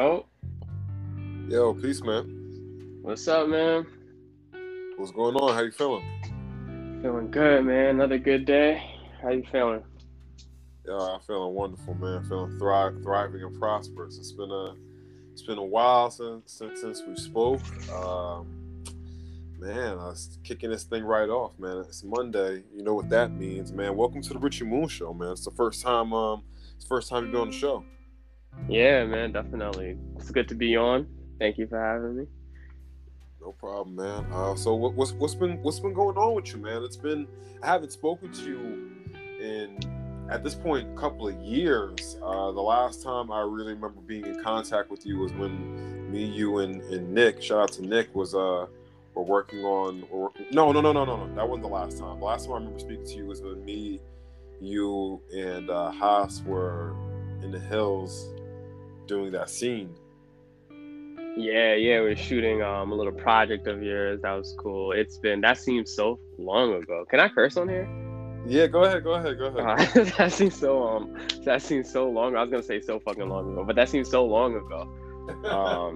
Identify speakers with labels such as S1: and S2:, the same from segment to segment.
S1: Yo,
S2: Yo, peace, man.
S1: what's up, man?
S2: What's going on? How you feeling?
S1: Feeling good, man. Another good day. How you feeling?
S2: Yeah, I'm feeling wonderful, man. Feeling thrive, thriving and prosperous. It's been a, it's been a while since since, since we spoke. Um, man, I was kicking this thing right off, man. It's Monday. You know what that means, man. Welcome to the Richie Moon Show, man. It's the first time, um, it's the first time you've been on the show.
S1: Yeah, man, definitely. It's good to be on. Thank you for having me.
S2: No problem, man. Uh, so what, what's what's been what's been going on with you, man? It's been I haven't spoken to you in at this point a couple of years. Uh, the last time I really remember being in contact with you was when me, you, and, and Nick. Shout out to Nick was uh were working on. Or, no, no, no, no, no, no. That wasn't the last time. The last time I remember speaking to you was when me, you, and uh, Haas were in the hills doing that scene.
S1: Yeah, yeah, we're shooting um a little project of yours. That was cool. It's been that seems so long ago. Can I curse on here?
S2: Yeah, go ahead, go ahead, go ahead.
S1: Uh, that seems so um that seems so long. I was gonna say so fucking long ago, but that seems so long ago. Um,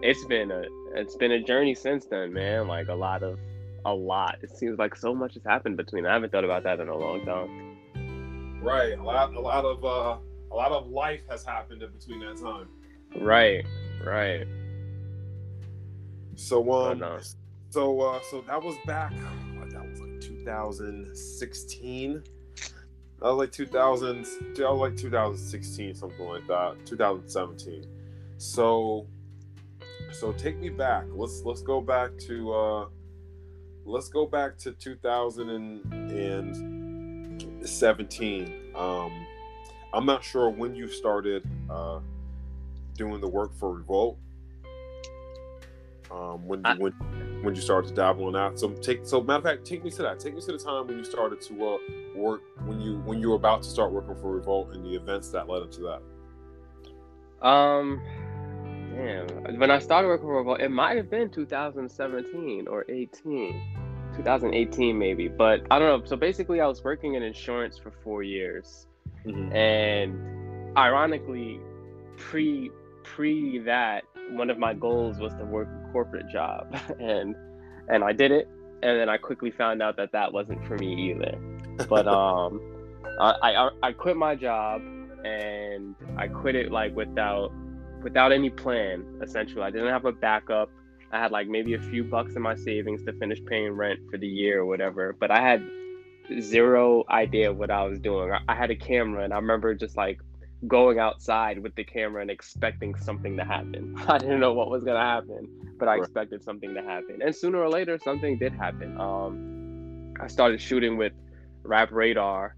S1: it's been a it's been a journey since then, man. Like a lot of a lot. It seems like so much has happened between. I haven't thought about that in a long time.
S2: Right. A lot a lot of uh a lot of life has happened in between that time.
S1: Right, right.
S2: So um
S1: no.
S2: so uh so that was back what, that was like 2016. That was like 2000 that was like 2016 something like that. 2017. So so take me back. Let's let's go back to uh let's go back to 2017. Um I'm not sure when you started uh doing the work for Revolt. Um, when
S1: I-
S2: when when you started to dabble in that. So take so matter of fact, take me to that. Take me to the time when you started to uh, work when you when you were about to start working for Revolt and the events that led up to that.
S1: Um, damn. When I started working for Revolt, it might have been 2017 or 18, 2018 maybe. But I don't know. So basically, I was working in insurance for four years, and ironically, pre pre that, one of my goals was to work a corporate job, and and I did it. And then I quickly found out that that wasn't for me either. But um, I, I I quit my job and I quit it like without without any plan. Essentially, I didn't have a backup. I had like maybe a few bucks in my savings to finish paying rent for the year or whatever. But I had zero idea what I was doing. I, had a camera, and I remember just like going outside with the camera and expecting something to happen. I didn't know what was gonna happen, but I
S2: Right.
S1: expected something to happen. And sooner or later, something did happen. Um, I started shooting with Rap Radar,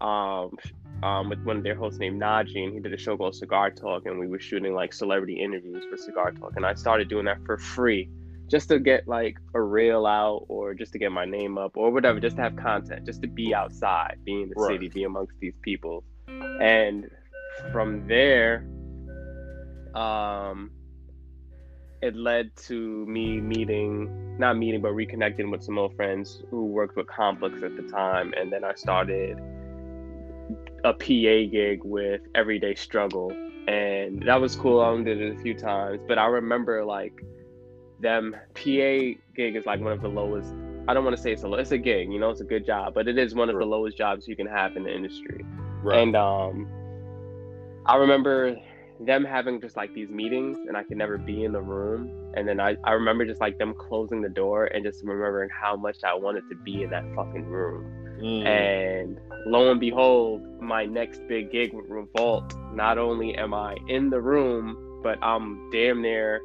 S1: um, um, with one of their hosts named Najee, and he did a show called Cigar Talk, and we were shooting like celebrity interviews for Cigar Talk, and I started doing that for free, just to get like a reel out, or just to get my name up, or whatever, just to have content, just to be outside, be in the
S2: Right.
S1: city, be amongst these people, and from there, um, it led to me meeting, not meeting, but reconnecting with some old friends who worked with Complex at the time, and then I started a PA gig with Everyday Struggle, and that was cool. I only did it a few times, but I remember like them PA gig is like one of the lowest. I don't want to say it's a low, it's a gig, you know, it's a good job, but it is one of the lowest jobs you can have in the industry.
S2: Right.
S1: And um, I remember them having just like these meetings, and I could never be in the room. And then I, I remember just like them closing the door, and just remembering how much I wanted to be in that fucking room.
S2: Mm.
S1: And lo and behold, my next big gig with Revolt, not only am I in the room, but I'm damn near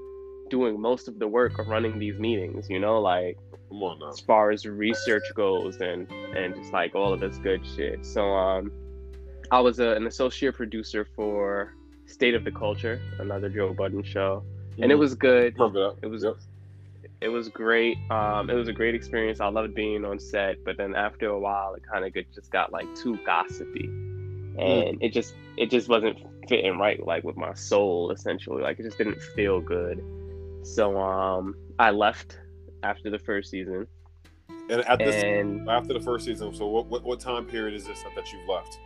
S1: doing most of the work of running these meetings, you know, like
S2: Come on now.
S1: as far as research goes and and just like all of this good shit. So um I was a, an associate producer for State of the Culture, another Joe Budden show. And it was good.
S2: Remember that.
S1: It was
S2: Yep.
S1: it was great. Um, it was a great experience. I loved being on set, but then after a while, it kind of just got like too gossipy, and it just it just wasn't fitting right like with my soul. Essentially, like it just didn't feel good. So um, I left after the first season,
S2: And at this
S1: and
S2: after the first season, so what, what what time period is this that you've left?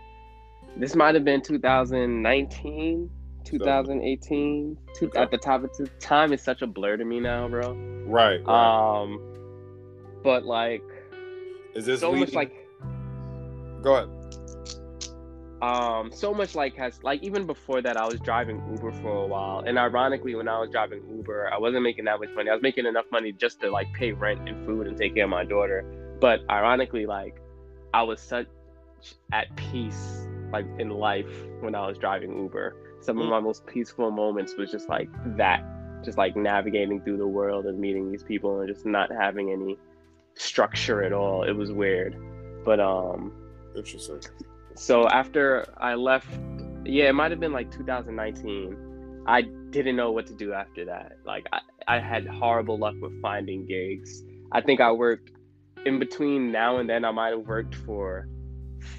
S1: this might have been 2019 2018. Two,
S2: Okay.
S1: At the top of the time is such a blur to me now, bro.
S2: Right. right.
S1: Um, but like
S2: Is this
S1: so much like
S2: Go ahead.
S1: Um so much like has like even before that I was driving Uber for a while. And ironically when I was driving Uber I wasn't making that much money. I was making enough money just to like pay rent and food and take care of my daughter. But ironically like I was such at peace like in life when I was driving Uber. Some of
S2: Mm.
S1: my most peaceful moments was just like that just like navigating through the world and meeting these people and just not having any structure at all. It was weird. But um
S2: Interesting.
S1: So after I left, yeah, it might have been like 2019. I didn't know what to do after that. Like I, I had horrible luck with finding gigs. I think I worked in between now and then. I might have worked for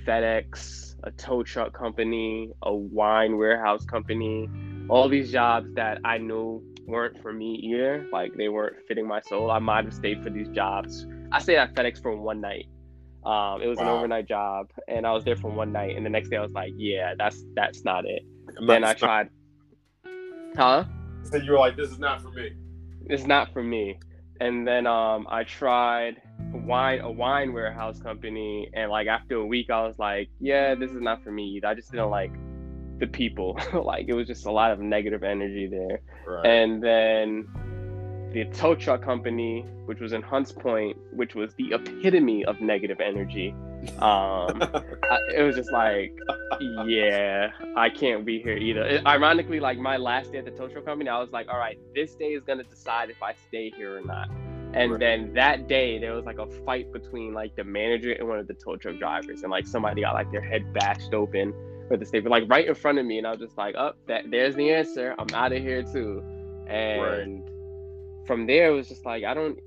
S1: FedEx, a tow truck company, a wine warehouse company. All these jobs that I knew weren't for me either. Like they weren't fitting my soul. I might have stayed for these jobs. I stayed at FedEx for one night. Um, it was an overnight job, and I was there for one night. And the next day, I was like, "Yeah, that's that's not it."
S2: I'm
S1: Then I tried, huh?
S2: So you were like, "This is not for me."
S1: It's not for me. And then um, I tried wine a wine warehouse company, and like after a week, I was like, "Yeah, this is not for me." either. I just didn't like the people. like it was just a lot of negative energy there.
S2: Right.
S1: And then the tow truck company, which was in Hunts Point, which was the epitome of negative energy. Um, I, it was just like, yeah, I can't be here either. It- ironically, like my last day at the tow truck company, I was like, all right, this day is gonna decide if I stay here or not. And
S2: Right.
S1: then that day, there was like a fight between like the manager and one of the tow truck drivers, and like somebody got like their head bashed open with the staple, like right in front of me, and I was just like, oh, that there's the answer. I'm out of here too. And from there, it was just like I don't.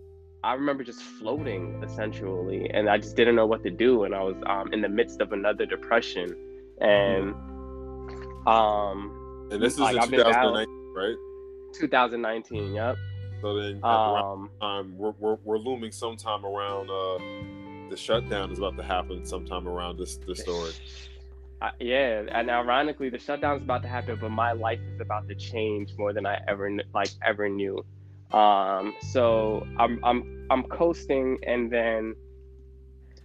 S1: I remember just floating essentially, and I just didn't know what to do, and I was um, in the midst of another depression, and um,
S2: and this is
S1: like,
S2: in
S1: I've
S2: 2019, right?
S1: 2019. Yep.
S2: So then,
S1: Um,
S2: time, we're, we're, we're looming sometime around uh, the shutdown is about to happen sometime around this this story.
S1: I, yeah, and ironically, the shutdown's about to happen, but my life is about to change more than I ever like ever knew. Um, so I'm I'm I'm coasting, and then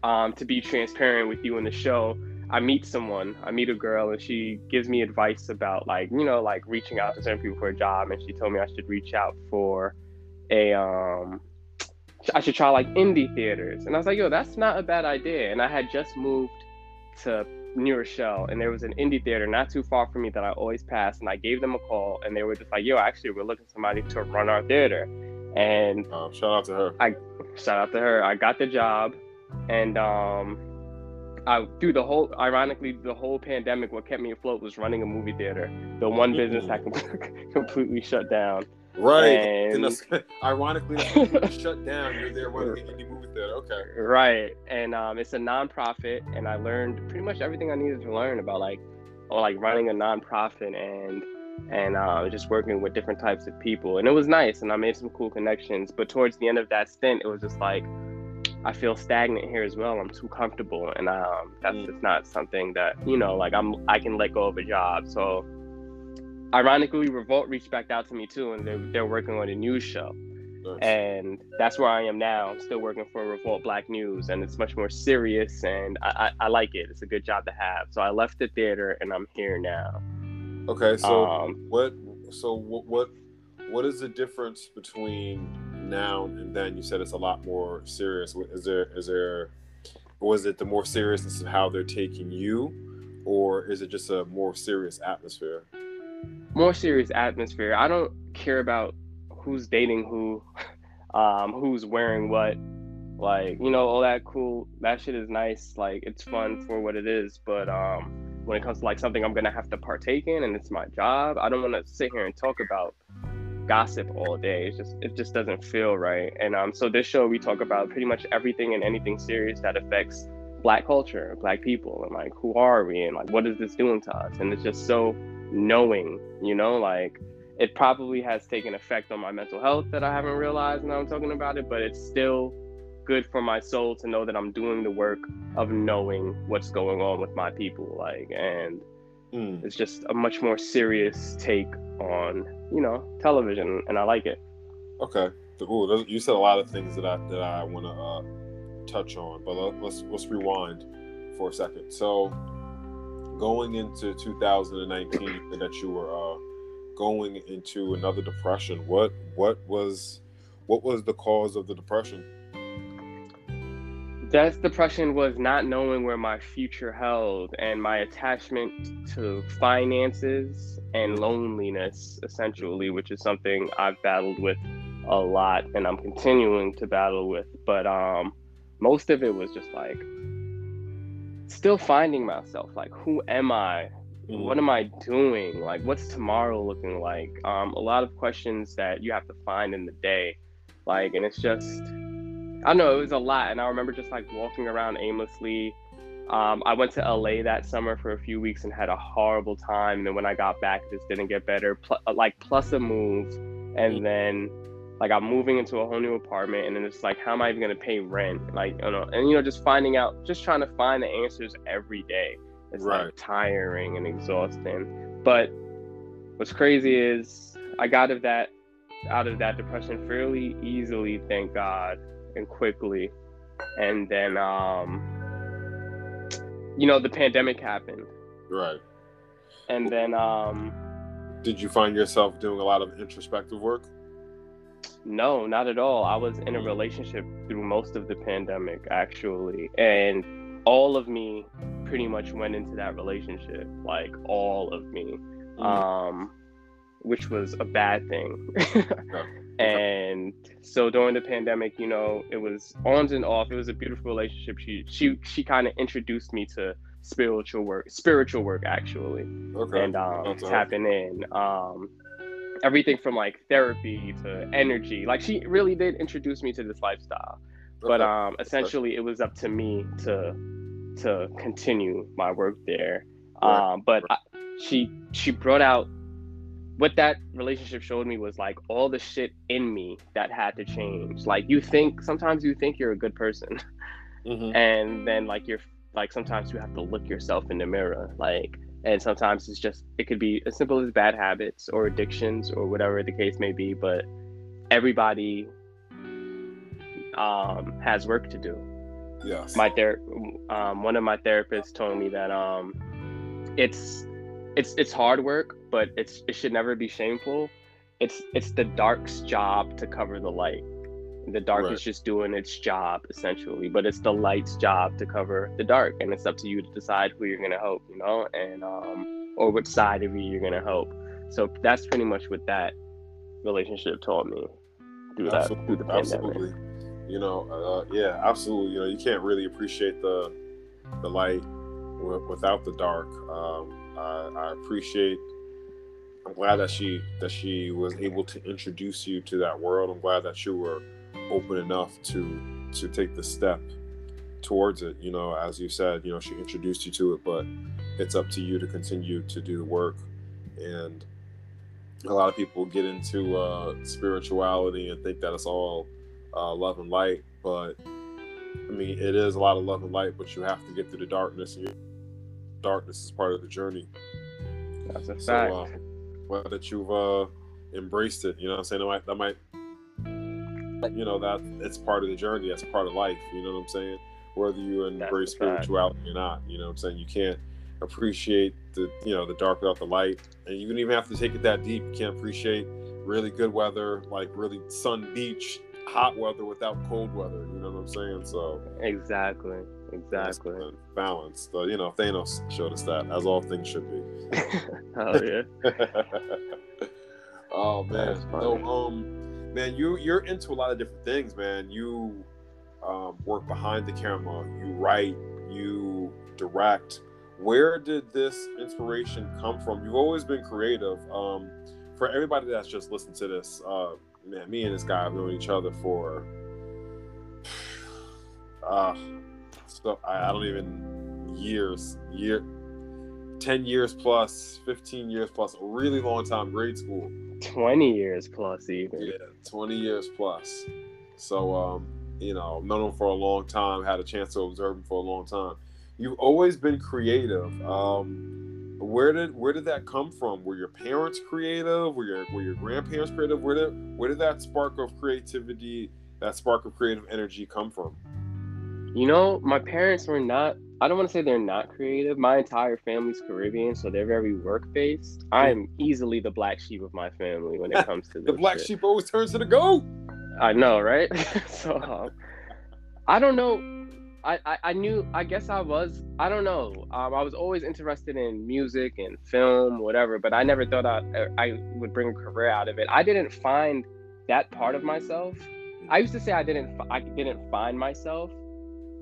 S1: um, to be transparent with you in the show, I meet someone, I meet a girl, and she gives me advice about like you know like reaching out to certain people for a job, and she told me I should reach out for a um. I should try like indie theaters, and I was like, "Yo, that's not a bad idea." And I had just moved to New Rochelle, and there was an indie theater not too far from me that I always pass, and I gave them a call, and they were just like, "Yo, actually, we're looking for somebody to run our theater," and
S2: Uh, shout out to her.
S1: I shout out to her. I got the job, and um, I through the whole, ironically, the whole pandemic, what kept me afloat was running a movie theater. The one business that completely shut down.
S2: Right.
S1: And-
S2: that's, ironically, that's shut down. You're there indie movie theater. Okay.
S1: Right, and um, it's a nonprofit, and I learned pretty much everything I needed to learn about like, or like running a nonprofit and and uh, just working with different types of people, and it was nice, and I made some cool connections. But towards the end of that stint, it was just like I feel stagnant here as well. I'm too comfortable, and um, that's
S2: Mm.
S1: just not something that you know, like I'm I can let go of a job. So, ironically, Revolt reached back out to me too, and they're they're working on a news show
S2: Nice.
S1: and that's where I am now. I'm still working for Revolt Black News, and it's much more serious, and I, I, I like it. It's a good job to have. So I left the theater, and I'm here now.
S2: Okay. So
S1: um,
S2: what? So what? What? What is the difference between now and then? You said it's a lot more serious. Is there? Is there? Was it the more seriousness of how they're taking you, or is it just a more serious atmosphere?
S1: More serious atmosphere. I don't care about who's dating who, um, who's wearing what. Like you know, all that cool. That shit is nice. Like it's fun for what it is, but um, when it comes to like something I'm gonna have to partake in, and it's my job, I don't want to sit here and talk about gossip all day. It's just it just doesn't feel right. And um, so this show we talk about pretty much everything and anything serious that affects Black culture, Black people, and like who are we, and like what is this doing to us? And it's just so knowing, you know, like it probably has taken effect on my mental health that I haven't realized now I'm talking about it, but it's still good for my soul to know that I'm doing the work of knowing what's going on with my people, like and
S2: Mm.
S1: It's just a much more serious take on you know television, and I like it.
S2: Okay. Ooh, you said a lot of things that I that I want to uh, touch on, but let's let's rewind for a second. So, going into 2019, that you were uh, going into another depression. What what was what was the cause of the depression?
S1: That depression was not knowing where my future held and my attachment to finances and loneliness, essentially, which is something I've battled with a lot and I'm continuing to battle with. But um, most of it was just like still finding myself. Like, who am I? What am I doing? Like, what's tomorrow looking like? Um, a lot of questions that you have to find in the day. Like, and it's just I don't know, it was a lot. And I remember just like walking around aimlessly. Um, I went to LA that summer for a few weeks and had a horrible time. And then when I got back, it just didn't get better. Pl- like, plus a move. And then, like, I'm moving into a whole new apartment. And then it's like, how am I even going to pay rent? Like, you know, and, you know, just finding out, just trying to find the answers every day. It's
S2: Right.
S1: like tiring and exhausting. But what's crazy is I got of that out of that depression fairly easily, thank God and quickly. And then, um, you know, the pandemic happened.
S2: Right.
S1: And then, um,
S2: Did you find yourself doing a lot of introspective work?
S1: No, not at all. I was in a relationship through most of the pandemic, actually. And all of me pretty much went into that relationship, like all of me, um, which was a bad thing. and so during the pandemic you know it was on and off it was a beautiful relationship she she she kind of introduced me to spiritual work spiritual work actually
S2: Okay.
S1: and um tapping in um everything from like therapy to energy. Like she really did introduce me to this lifestyle. But um essentially it was up to me to to continue my work there. Um but I, she she brought out what that relationship showed me was like all the shit in me that had to change. Like you think sometimes you think you're a good person.
S2: Mhm.
S1: and then like you're like sometimes you have to look yourself in the mirror. Like and sometimes it's just it could be as simple as bad habits or addictions or whatever the case may be but everybody um has work to do
S2: Yes.
S1: my ther- um, one of my therapists told me that um, it's it's it's hard work, but it's it should never be shameful. It's it's the dark's job to cover the light. The dark
S2: Right.
S1: is just doing its job essentially, but it's the light's job to cover the dark, and it's up to you to decide who you're gonna help, you know, and um, or which side of you you're gonna help. So that's pretty much what that relationship taught me through that through the pandemic.
S2: absolutely. You know, uh, yeah, absolutely. You know, you can't really appreciate the the light w- without the dark. Um, I, I appreciate. I'm glad that she that she was able to introduce you to that world. I'm glad that you were open enough to to take the step towards it. You know, as you said, you know, she introduced you to it, but it's up to you to continue to do the work. And a lot of people get into uh, spirituality and think that it's all uh, love and light, but I mean, it is a lot of love and light, but you have to get through the darkness, and darkness is part of the journey.
S1: That's a
S2: So,
S1: fact.
S2: uh, glad that you've uh, embraced it. You know what I'm saying? That might, that might, you know, that it's part of the journey. That's part of life. You know what I'm saying? Whether you embrace spirituality or not, you know what I'm saying? You can't appreciate the, you know, the dark without the light. And you don't even have to take it that deep. You can't appreciate really good weather, like really sun beach, hot weather without cold weather. You know what I'm saying? So
S1: Exactly. Exactly.
S2: balance. The, you know, Thanos showed us that, as all things should be.
S1: oh yeah.
S2: oh man. So um man, you you're into a lot of different things, man. You um, work behind the camera, you write, you direct. Where did this inspiration come from? You've always been creative. Um, for everybody that's just listened to this, uh, man, me and this guy have known each other for uh so I, I don't even years, year 10 years plus, 15 years plus, a really long time, grade school.
S1: Twenty years plus even.
S2: Yeah, 20 years plus. So, um, you know, known him for a long time, had a chance to observe him for a long time. You've always been creative. Um, where did where did that come from? Were your parents creative? Were your were your grandparents creative? Where did where did that spark of creativity, that spark of creative energy come from?
S1: You know, my parents were not. I don't want to say they're not creative. My entire family's Caribbean, so they're very work based. I am easily the black sheep of my family when it comes to
S2: the black shit. sheep always turns to the goat.
S1: I know, right? so um, I don't know. I, I, I knew I guess I was I don't know um, I was always interested in music and film whatever but I never thought I, I would bring a career out of it I didn't find that part of myself I used to say I didn't I didn't find myself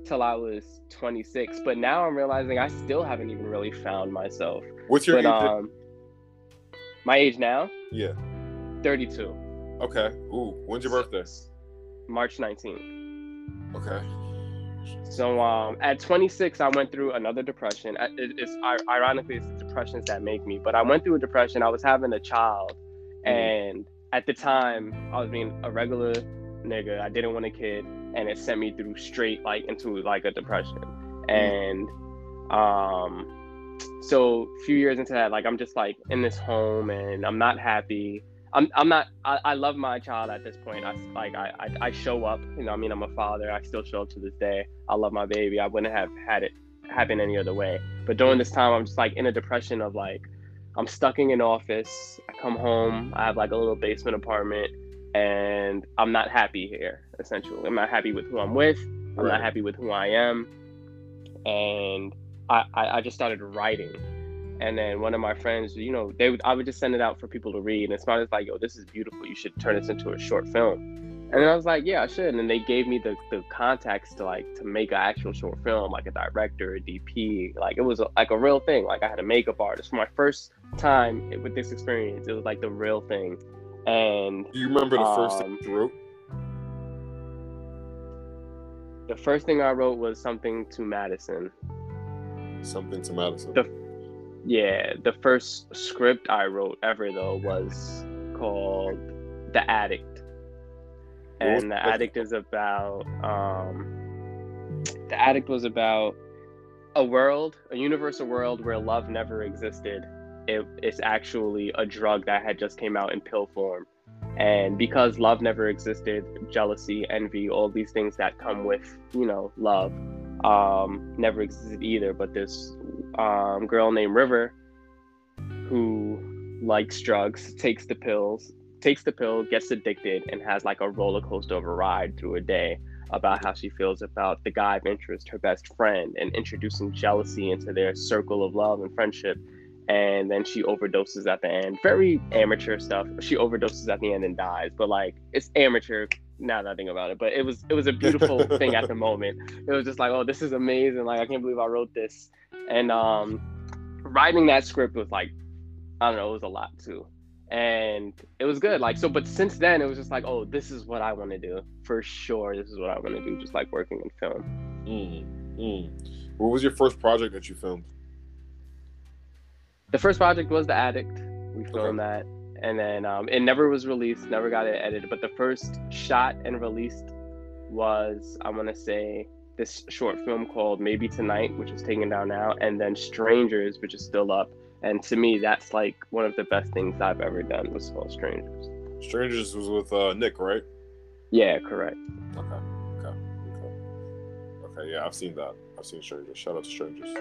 S1: till I was 26 but now I'm realizing I still haven't even really found myself.
S2: What's your
S1: but,
S2: age
S1: um, my age now?
S2: Yeah.
S1: 32
S2: okay. Ooh when's your birthday?
S1: March 19th
S2: okay.
S1: So um, at 26, I went through another depression. It, it's ironically it's the depressions that make me, but I went through a depression. I was having a child, mm-hmm. and at the time, I was being a regular nigga. I didn't want a kid, and it sent me through straight like into like a depression. Mm-hmm. And um, so a few years into that, like I'm just like in this home, and I'm not happy. I'm I'm not I, I love my child at this point. I like I, I, I show up, you know, I mean I'm a father. I still show up to this day. I love my baby. I wouldn't have had it happen any other way. But during this time I'm just like in a depression of like I'm stuck in an office. I come home, I have like a little basement apartment and I'm not happy here, essentially. I'm not happy with who I'm with. I'm right. not happy with who I am. And I, I, I just started writing and then one of my friends, you know, they would I would just send it out for people to read, and it's not like, yo, this is beautiful. You should turn this into a short film. And then I was like, yeah, I should. And they gave me the, the contacts to like to make an actual short film, like a director, a DP. Like it was a, like a real thing. Like I had a makeup artist for my first time with this experience. It was like the real thing. And
S2: do you remember the first um, thing you wrote?
S1: The first thing I wrote was something to Madison.
S2: Something to Madison.
S1: The yeah, the first script I wrote ever though was called The Addict. And The Addict is about um The Addict was about a world, a universal world where love never existed. It, it's actually a drug that had just came out in pill form. And because love never existed, jealousy, envy, all these things that come with, you know, love, um, never existed either. But this um, girl named River who likes drugs, takes the pills, takes the pill, gets addicted, and has like a roller coaster of a ride through a day about how she feels about the guy of interest, her best friend, and introducing jealousy into their circle of love and friendship. And then she overdoses at the end. Very amateur stuff. She overdoses at the end and dies, but like it's amateur now that I think about it. But it was it was a beautiful thing at the moment. It was just like, oh, this is amazing. Like I can't believe I wrote this and um, writing that script was like, I don't know, it was a lot too, and it was good. Like so, but since then it was just like, oh, this is what I want to do for sure. This is what I want to do, just like working in film.
S2: Mm, mm. What was your first project that you filmed?
S1: The first project was The Addict. We filmed okay. that, and then um, it never was released, never got it edited. But the first shot and released was, I want to say, this short film called Maybe Tonight, which is taken down now, and then Strangers, which is still up. And to me, that's like one of the best things I've ever done was called Strangers.
S2: Strangers was with uh, Nick, right?
S1: Yeah, correct.
S2: Okay, okay, okay. Okay, yeah, I've seen that. I've seen Strangers. Shout out to Strangers.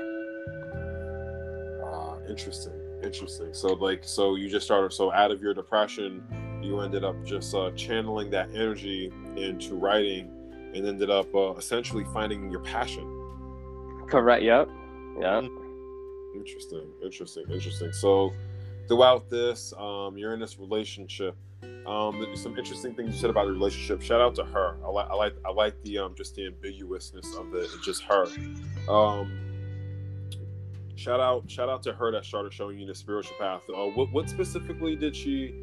S2: Uh, interesting, interesting. So, like, so you just started. So, out of your depression, you ended up just uh, channeling that energy into writing and ended up uh, essentially finding your passion.
S1: Correct. Yep. Yeah.
S2: Interesting. Interesting. Interesting. So, throughout this, um, you're in this relationship. Um, some interesting things you said about the relationship. Shout out to her. I like. I like. I like the um, just the ambiguousness of it. Just her. Um, shout out. Shout out to her that started showing you the spiritual path. Uh, what What specifically did she?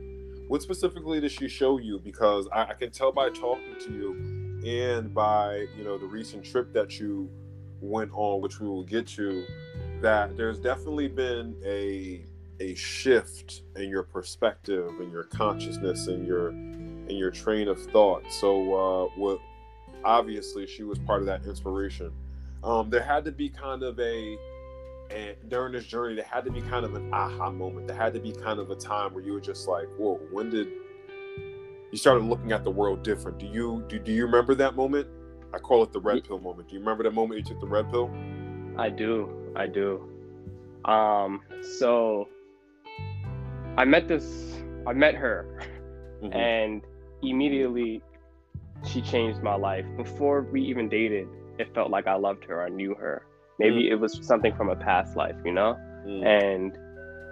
S2: What specifically did she show you? Because I, I can tell by talking to you and by you know the recent trip that you went on, which we will get to, that there's definitely been a a shift in your perspective and your consciousness and your and your train of thought. So uh, what obviously she was part of that inspiration. Um, there had to be kind of a and during this journey, there had to be kind of an aha moment. There had to be kind of a time where you were just like, "Whoa, when did you started looking at the world different?" Do you do, do you remember that moment? I call it the red pill moment. Do you remember that moment you took the red pill?
S1: I do. I do. Um, so I met this I met her mm-hmm. and immediately she changed my life. Before we even dated, it felt like I loved her. I knew her. Maybe mm. it was something from a past life, you know? Mm. And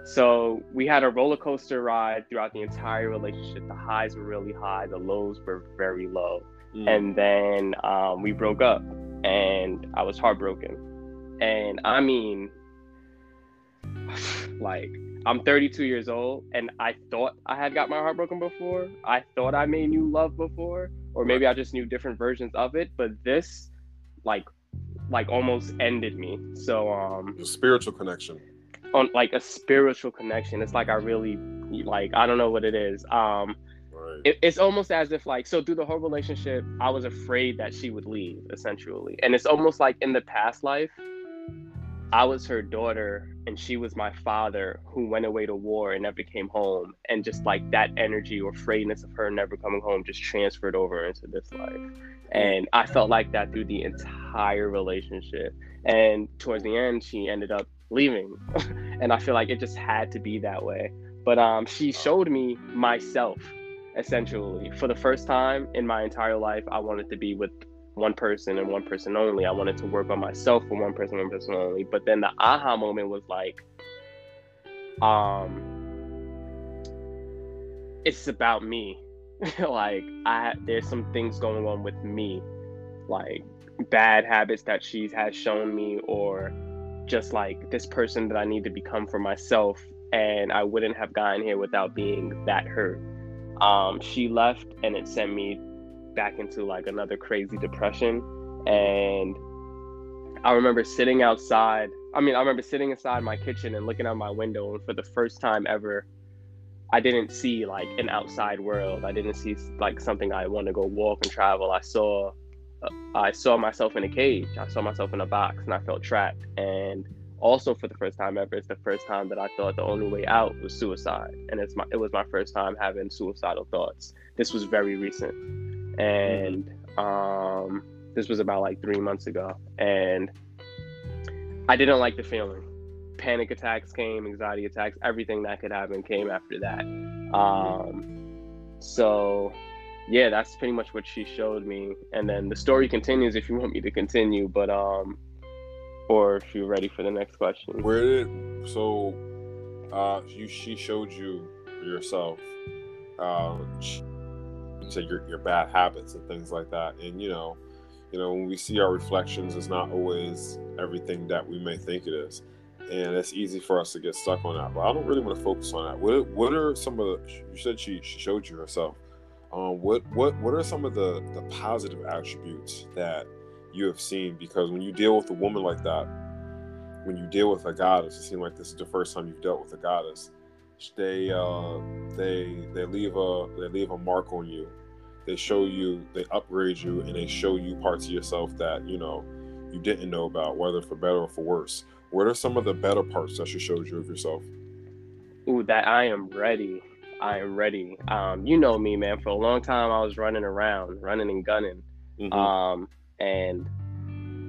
S1: so we had a roller coaster ride throughout the entire relationship. The highs were really high, the lows were very low. Mm. And then um, we broke up and I was heartbroken. And I mean, like, I'm 32 years old and I thought I had got my heart broken before. I thought I made new love before, or maybe I just knew different versions of it. But this, like, like almost ended me. So um,
S2: a spiritual connection.
S1: On like a spiritual connection. It's like I really like I don't know what it is. Um, right. it, it's almost as if like so through the whole relationship, I was afraid that she would leave essentially, and it's almost like in the past life I was her daughter and she was my father who went away to war and never came home. And just like that energy or afraidness of her never coming home just transferred over into this life. And I felt like that through the entire relationship. And towards the end, she ended up leaving. and I feel like it just had to be that way. But um, she showed me myself essentially for the first time in my entire life. I wanted to be with one person and one person only. I wanted to work on myself for one person, and one person only. But then the aha moment was like, um, it's about me. like I there's some things going on with me, like bad habits that she has shown me, or just like this person that I need to become for myself. And I wouldn't have gotten here without being that hurt. Um, she left and it sent me back into like another crazy depression. And I remember sitting outside. I mean, I remember sitting inside my kitchen and looking out my window, and for the first time ever, I didn't see like an outside world. I didn't see like something I want to go walk and travel. I saw, uh, I saw myself in a cage. I saw myself in a box, and I felt trapped. And also, for the first time ever, it's the first time that I thought the only way out was suicide, and it's my it was my first time having suicidal thoughts. This was very recent and um, this was about like three months ago, and I didn't like the feeling. Panic attacks came, anxiety attacks, everything that could happen came after that. Um, so, yeah, that's pretty much what she showed me. And then the story continues if you want me to continue, but um, or if you're ready for the next question.
S2: Where did so? Uh, you she showed you yourself. Uh, she, to your, your bad habits and things like that. And you know, you know, when we see our reflections, it's not always everything that we may think it is. And it's easy for us to get stuck on that. But I don't really want to focus on that. What what are some of the you said she she showed you herself. Um, what what what are some of the the positive attributes that you have seen? Because when you deal with a woman like that, when you deal with a goddess, it seems like this is the first time you've dealt with a goddess they uh, they they leave a they leave a mark on you. They show you, they upgrade you, and they show you parts of yourself that you know you didn't know about, whether for better or for worse. What are some of the better parts that she showed you of yourself?
S1: Ooh, that I am ready. I am ready. Um, you know me, man. For a long time, I was running around, running and gunning. Mm-hmm. Um, and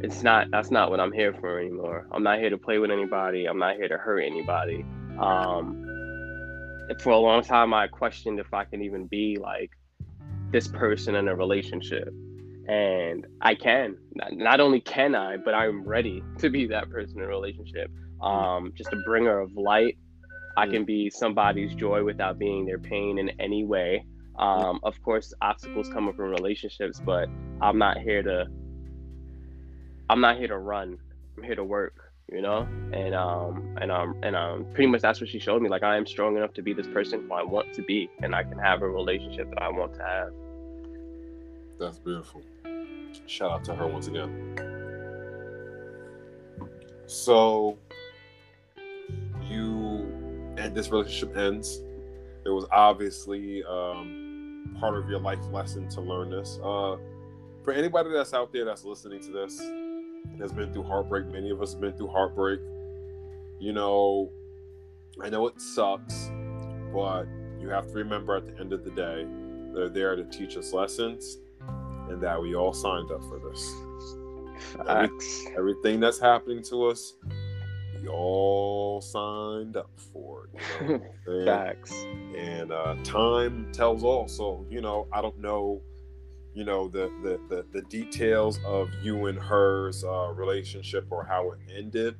S1: it's not. That's not what I'm here for anymore. I'm not here to play with anybody. I'm not here to hurt anybody. Um, for a long time I questioned if I can even be like this person in a relationship. And I can. Not only can I, but I'm ready to be that person in a relationship. Um, just a bringer of light. I can be somebody's joy without being their pain in any way. Um, of course, obstacles come up in relationships, but I'm not here to. I'm not here to run. I'm here to work you know and um and um and um pretty much that's what she showed me like i am strong enough to be this person who i want to be and i can have a relationship that i want to have
S2: that's beautiful shout out to her once again so you and this relationship ends it was obviously um part of your life lesson to learn this uh for anybody that's out there that's listening to this has been through heartbreak. Many of us have been through heartbreak. you know, I know it sucks, but you have to remember at the end of the day, they're there to teach us lessons and that we all signed up for this. Every, everything that's happening to us, we all signed up for it. You know
S1: Facts.
S2: And uh, time tells all. So, you know, I don't know, you know, the the the, the details of you and her's uh, relationship or how it ended,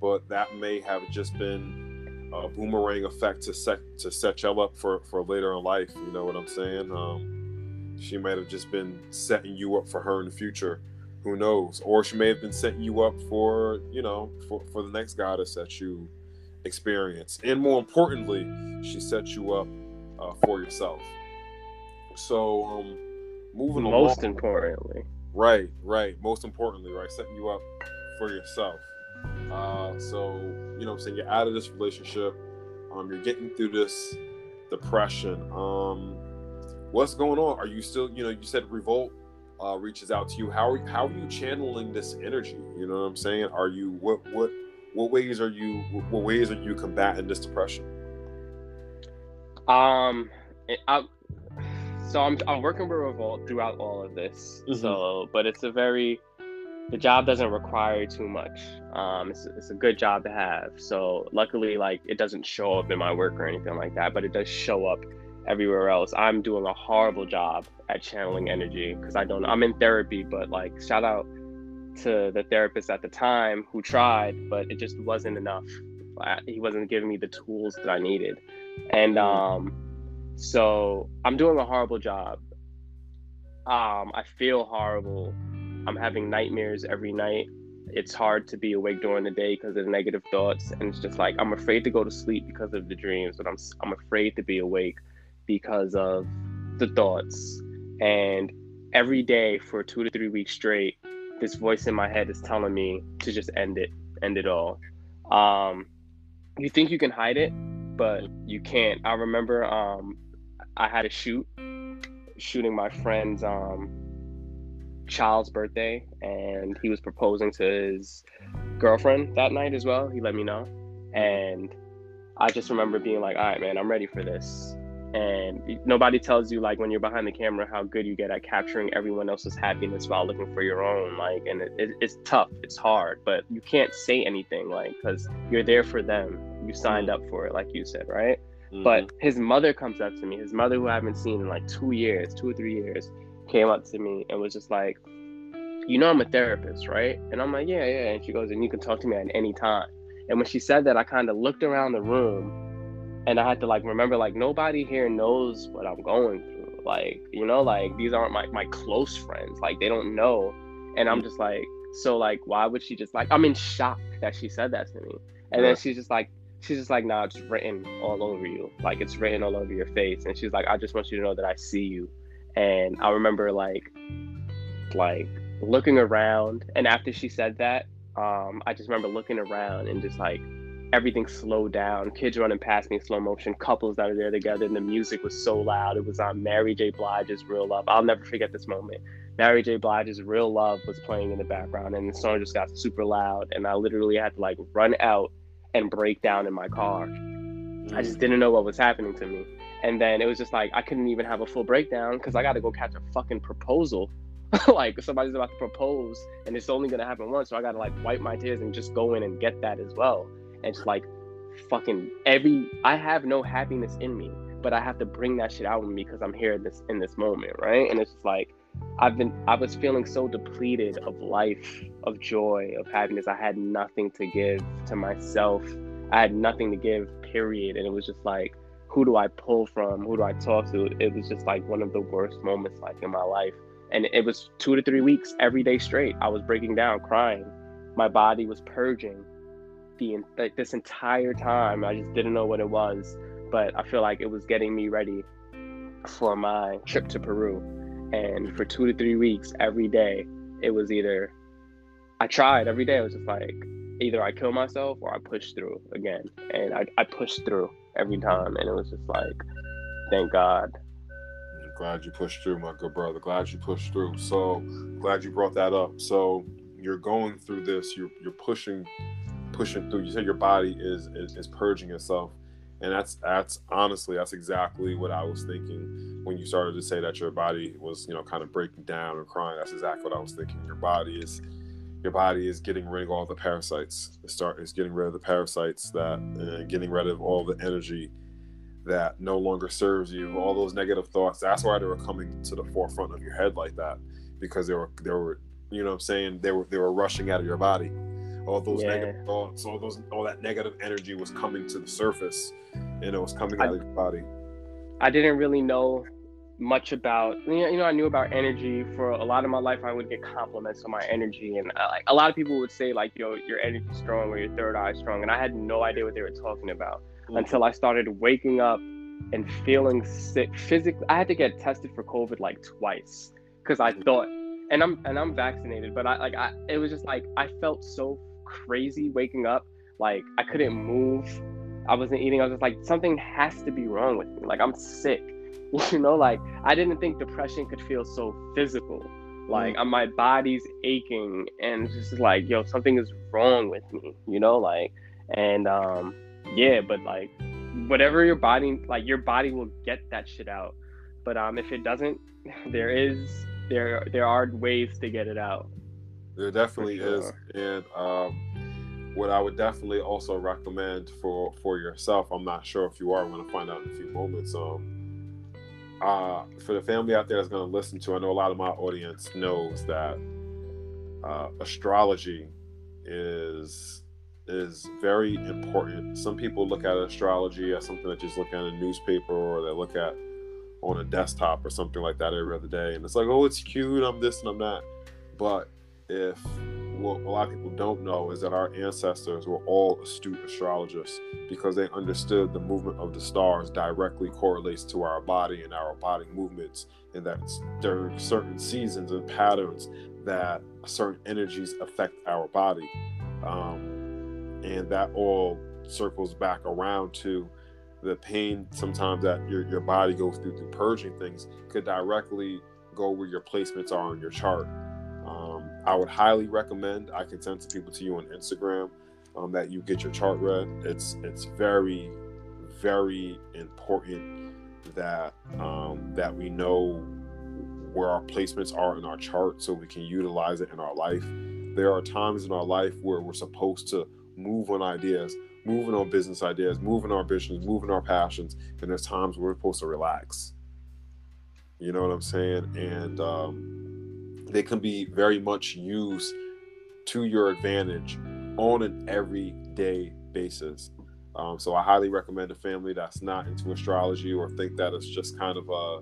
S2: but that may have just been a boomerang effect to set to set y'all up for for later in life. You know what I'm saying? Um, she might have just been setting you up for her in the future. Who knows? Or she may have been setting you up for you know for, for the next goddess that you experience. And more importantly she set you up uh, for yourself. So um moving along.
S1: Most
S2: along,
S1: importantly.
S2: Right right. Most importantly right setting you up for yourself. Uh so you know i'm saying? You're out of this relationship. Um you're getting through this depression. Um what's going on are you still you know you said revolt uh, reaches out to you, how are, how are you channeling this energy? You know what I'm saying? Are you what what what ways are you what ways are you combating this depression?
S1: Um, I, so I'm I'm working with Revolt throughout all of this. Mm-hmm. So, but it's a very the job doesn't require too much. Um, it's, it's a good job to have. So luckily, like it doesn't show up in my work or anything like that, but it does show up everywhere else. I'm doing a horrible job at channeling energy because I don't. I'm in therapy, but like shout out to the therapist at the time who tried, but it just wasn't enough. He wasn't giving me the tools that I needed, and mm. um, so I'm doing a horrible job. Um, I feel horrible. I'm having nightmares every night. It's hard to be awake during the day because of the negative thoughts, and it's just like I'm afraid to go to sleep because of the dreams, but I'm I'm afraid to be awake because of the thoughts. And every day for two to three weeks straight, this voice in my head is telling me to just end it, end it all. Um, you think you can hide it, but you can't. I remember um, I had a shoot, shooting my friend's um, child's birthday, and he was proposing to his girlfriend that night as well. He let me know. And I just remember being like, all right, man, I'm ready for this and nobody tells you like when you're behind the camera how good you get at capturing everyone else's happiness while looking for your own like and it, it, it's tough it's hard but you can't say anything like because you're there for them. You signed up for it like you said right? Mm-hmm. but his mother comes up to me his mother who i haven't seen in like two years two or three years came up to me and was just like you know i'm a therapist right? And i'm like yeah yeah and she goes and you can talk to me at any time. And when she said that i kind of looked around the room and I had to like remember like nobody here knows what I'm going through. Like, you know, like these aren't my my close friends. Like they don't know. And I'm just like, so like why would she just like I'm in shock that she said that to me. And then she's just like she's just like, nah, it's written all over you. Like it's written all over your face. And she's like, I just want you to know that I see you. And I remember like like looking around and after she said that, um, I just remember looking around and just like everything slowed down. Kids running past me in slow motion, couples that are there together, and the music was so loud. It was on Mary J. Blige's Real Love. I'll never forget this moment. Mary J. Blige's Real Love was playing in the background, and the song just got super loud, and I literally had to like run out and break down in my car. I just didn't know what was happening to me. And then it was just like I couldn't even have a full breakdown because I got to go catch a fucking proposal. like somebody's about to propose and it's only gonna happen once, so I gotta like wipe my tears and just go in and get that as well just like fucking every I have no happiness in me, but I have to bring that shit out in me because I'm here in this in this moment, right? And it's just like I've been I was feeling so depleted of life, of joy, of happiness. I had nothing to give to myself. I had nothing to give, period. And it was just like, who do I pull from? Who do I talk to? It was just like one of the worst moments like in my life. And it was two to three weeks every day straight. I was breaking down, crying. My body was purging like this entire time. I just didn't know what it was, but I feel like it was getting me ready for my trip to Peru. And for two to three weeks, every day, it was either I tried every day. I was just like either I kill myself or I push through again, and I I pushed through every time, and it was just like, thank God.
S2: Glad you pushed through, my good brother. Glad you pushed through. So glad you brought that up. So you're going through this. You're you're pushing pushing through. You said your body is, is is purging itself, and that's that's honestly that's exactly what I was thinking when you started to say that your body was you know kind of breaking down and crying. That's exactly what I was thinking. Your body is your body is getting rid of all the parasites. It start is getting rid of the parasites that and getting rid of all the energy that no longer serves you. All those negative thoughts. That's why they were coming to the forefront of your head like that because they were they were you know what I'm saying they were they were rushing out of your body. All those yeah. negative thoughts, all those all that negative energy was coming to the surface, and it was coming I, out of your body.
S1: I didn't really know much about you know I knew about energy for a lot of my life. I would get compliments on my energy, and I, like a lot of people would say like yo your energy strong or your third eye strong, and I had no idea what they were talking about mm-hmm. until I started waking up and feeling sick physically. I had to get tested for COVID like twice because I thought, and I'm and I'm vaccinated, but I like I it was just like I felt so crazy waking up, like I couldn't move. I wasn't eating. I was just like, something has to be wrong with me. Like I'm sick. you know like i didn't think depression could feel so physical like mm. my body's aching and just like yo something is wrong with me you know like and um yeah but like whatever your body like your body will get that shit out but um if it doesn't there is there there are ways to get it out
S2: there definitely sure. is and um what i would definitely also recommend for for yourself i'm not sure if you are I'm going to find out in a few moments um uh, for the family out there that's going to listen to, I know a lot of my audience knows that uh, astrology is is very important. Some people look at astrology as something that just look at a newspaper or they look at on a desktop or something like that every other day, and it's like, oh, it's cute, I'm this and I'm that. But if what a lot of people don't know is that our ancestors were all astute astrologers because they understood the movement of the stars directly correlates to our body and our body movements, and that there are certain seasons and patterns that certain energies affect our body. Um, and that all circles back around to the pain sometimes that your, your body goes through through purging things could directly go where your placements are on your chart I would highly recommend. I can send to people to you on Instagram um, that you get your chart read. It's it's very very important that um, that we know where our placements are in our chart so we can utilize it in our life. There are times in our life where we're supposed to move on ideas, moving on business ideas, moving our visions, moving our passions, and there's times where we're supposed to relax. You know what I'm saying? And um, they can be very much used to your advantage on an everyday basis. Um, so I highly recommend a family that's not into astrology or think that it's just kind of a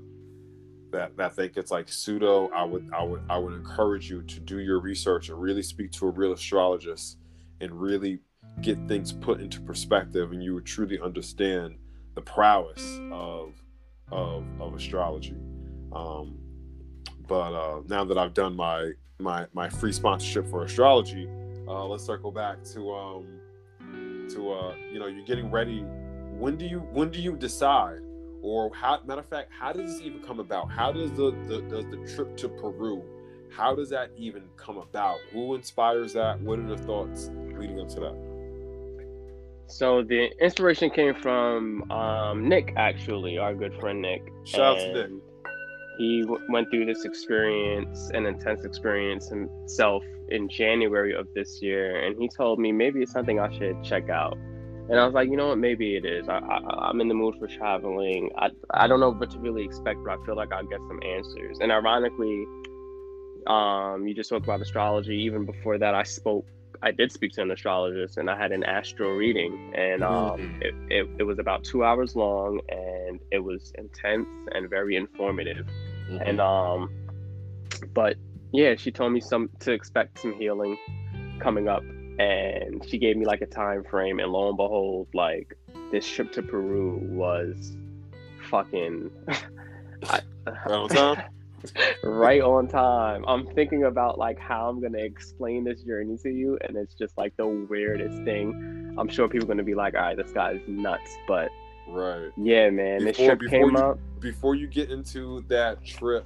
S2: that that think it's like pseudo. I would I would I would encourage you to do your research and really speak to a real astrologist and really get things put into perspective, and you would truly understand the prowess of of, of astrology. Um, but uh, now that I've done my my my free sponsorship for astrology, uh, let's circle back to um to uh you know you're getting ready. When do you when do you decide? Or how matter of fact, how does this even come about? How does the, the does the trip to Peru? How does that even come about? Who inspires that? What are the thoughts leading up to that?
S1: So the inspiration came from um, Nick, actually, our good friend Nick.
S2: Shout and, out to Nick
S1: he w- went through this experience, an intense experience himself in January of this year, and he told me maybe it's something I should check out. And I was like, you know what, maybe it is. I, I, am in the mood for traveling. I, I don't know what to really expect, but I feel like I'll get some answers. And ironically, um, you just spoke about astrology. Even before that, I spoke I did speak to an astrologist and I had an astro reading and um, mm-hmm. it, it, it, was about two hours long and it was intense and very informative. Mm-hmm. And um, but yeah, she told me some to expect some healing coming up, and she gave me like a time frame, and lo and behold, like this trip to Peru was fucking. I,
S2: right on time.
S1: right on time. I'm thinking about like how I'm gonna explain this journey to you, and it's just like the weirdest thing. I'm sure people are gonna be like, "All right, this guy's nuts," but
S2: Right.
S1: Yeah, man. Before, this trip
S2: before
S1: came
S2: you,
S1: up.
S2: Before you get into that trip,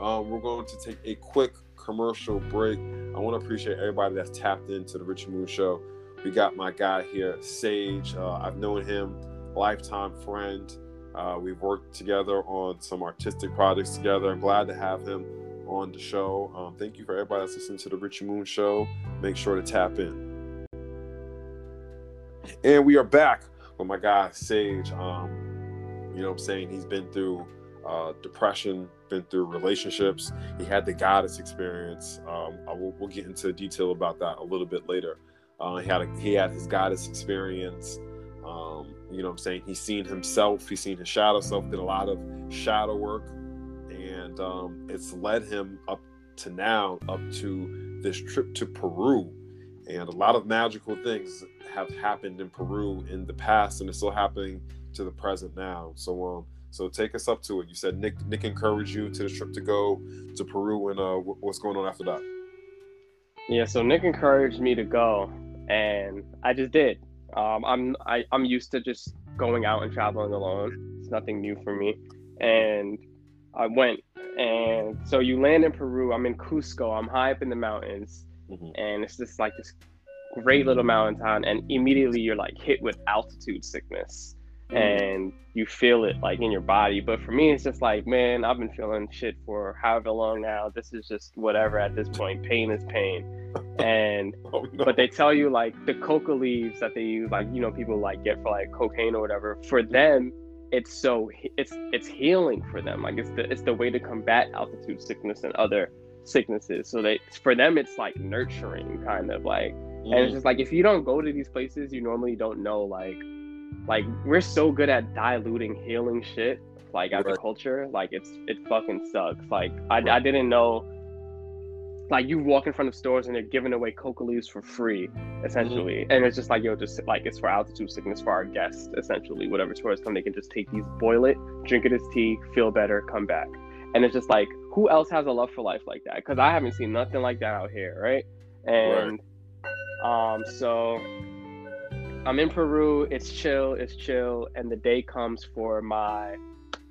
S2: um, we're going to take a quick commercial break. I want to appreciate everybody that's tapped into the Richard Moon Show. we got my guy here, Sage. Uh, I've known him, lifetime friend. Uh, we've worked together on some artistic projects together. I'm glad to have him on the show. Um, thank you for everybody that's listening to the Richie Moon Show. Make sure to tap in. And we are back with my guy Sage. Um, you know what I'm saying? He's been through uh, depression, been through relationships. He had the goddess experience. Um, will, we'll get into detail about that a little bit later. Uh, he had a, he had his goddess experience. Um, you know what I'm saying? He's seen himself. He's seen his shadow self. Did a lot of shadow work, and um, it's led him up to now, up to this trip to Peru. And a lot of magical things have happened in Peru in the past, and it's still happening to the present now. So, um, so take us up to it. You said Nick Nick encouraged you to the trip to go to Peru, and uh, what's going on after that?
S1: Yeah, so Nick encouraged me to go, and I just did. Um, I'm I, I'm used to just going out and traveling alone. It's nothing new for me, and I went. And so you land in Peru. I'm in Cusco. I'm high up in the mountains, mm-hmm. and it's just like this great little mountain town. And immediately you're like hit with altitude sickness Mm-hmm. and you feel it like in your body. But for me, it's just like, man, I've been feeling shit for however long now. This is just whatever at this point. Pain is pain. And oh, no. but they tell you like the coca leaves that they use, like you know, people like get for like cocaine or whatever. For them, it's so it's it's healing for them. Like it's the it's the way to combat altitude sickness and other sicknesses. So they for them, it's like nurturing, kind of like. Mm. And it's mm. just like if you don't go to these places, you normally don't know like like we're so good at diluting healing shit like as right. a culture like it's it fucking sucks like I, right. I didn't know like you walk in front of stores and they're giving away coca leaves for free essentially mm-hmm. and it's just like yo just like it's for altitude sickness for our guests essentially whatever tourists come they can just take these boil it drink it as tea feel better come back and it's just like who else has a love for life like that because i haven't seen nothing like that out here right and right. um so I'm in Peru. It's chill. It's chill, and the day comes for my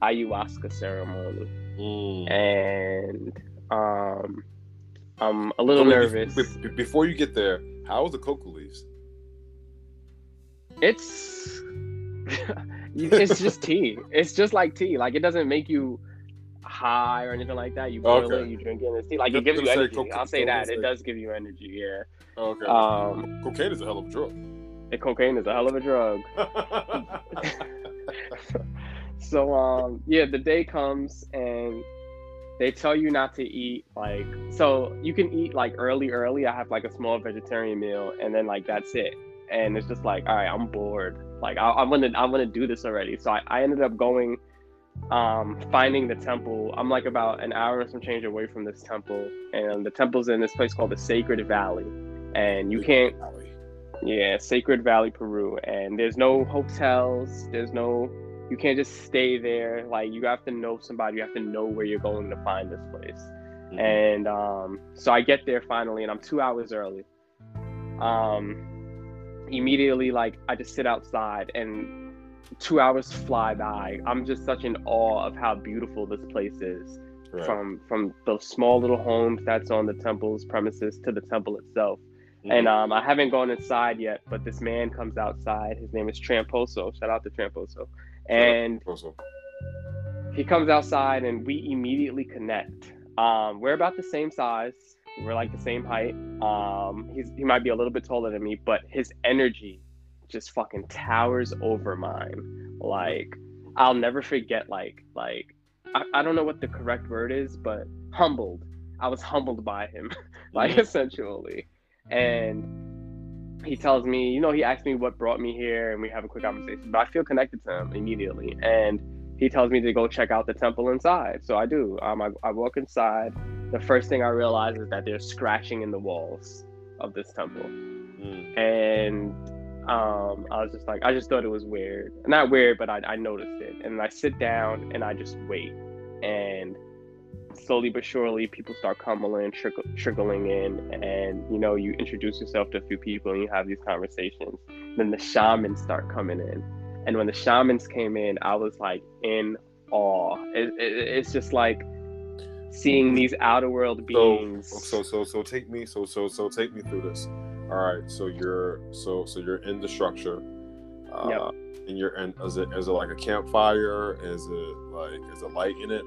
S1: ayahuasca ceremony, mm. and um, I'm a little nervous.
S2: Before you get there, how was the coca leaves?
S1: It's it's just tea. It's just like tea. Like it doesn't make you high or anything like that. You boil okay. it, you drink it, it's tea. Like it gives you energy. I'll say that. It does give you energy. Yeah.
S2: Okay. Um, cocaine is a hell of a drug
S1: cocaine is a hell of a drug. so um yeah, the day comes and they tell you not to eat like so you can eat like early early. I have like a small vegetarian meal and then like that's it. And it's just like, all right, I'm bored. Like I, am gonna I'm gonna do this already. So I, I ended up going um finding the temple. I'm like about an hour and some change away from this temple. And the temple's in this place called the Sacred Valley. And you can't yeah, Sacred Valley, Peru. And there's no hotels. There's no, you can't just stay there. Like, you have to know somebody. You have to know where you're going to find this place. Mm-hmm. And um, so I get there finally, and I'm two hours early. Um, immediately, like, I just sit outside, and two hours fly by. I'm just such in awe of how beautiful this place is. Right. From from the small little homes that's on the temple's premises to the temple itself Mm-hmm. And um, I haven't gone inside yet, but this man comes outside. His name is Tramposo. Shout out to Tramposo. And he comes outside, and we immediately connect. Um, we're about the same size. We're like the same height. Um, he's he might be a little bit taller than me, but his energy just fucking towers over mine. Like I'll never forget. Like like I, I don't know what the correct word is, but humbled. I was humbled by him, like mm-hmm. essentially and he tells me, you know, he asked me what brought me here, and we have a quick conversation. But I feel connected to him immediately, and he tells me to go check out the temple inside. So I do. Um, I, I walk inside. The first thing I realize is that there's scratching in the walls of this temple, mm. and um, I was just like, I just thought it was weird. Not weird, but I, I noticed it, and I sit down and I just wait, and slowly but surely people start coming in trickle, trickling in. And you know you introduce yourself to a few people and you have these conversations. Then the shamans start coming in. And when the shamans came in i was like in awe. It, it, it's just like seeing these outer world beings.
S2: so, so so so take me so so so take me through this All right, so you're so so you're in the structure. Uh,
S1: Yep.
S2: And you're and is it is it like a campfire? Is it like is it light in it?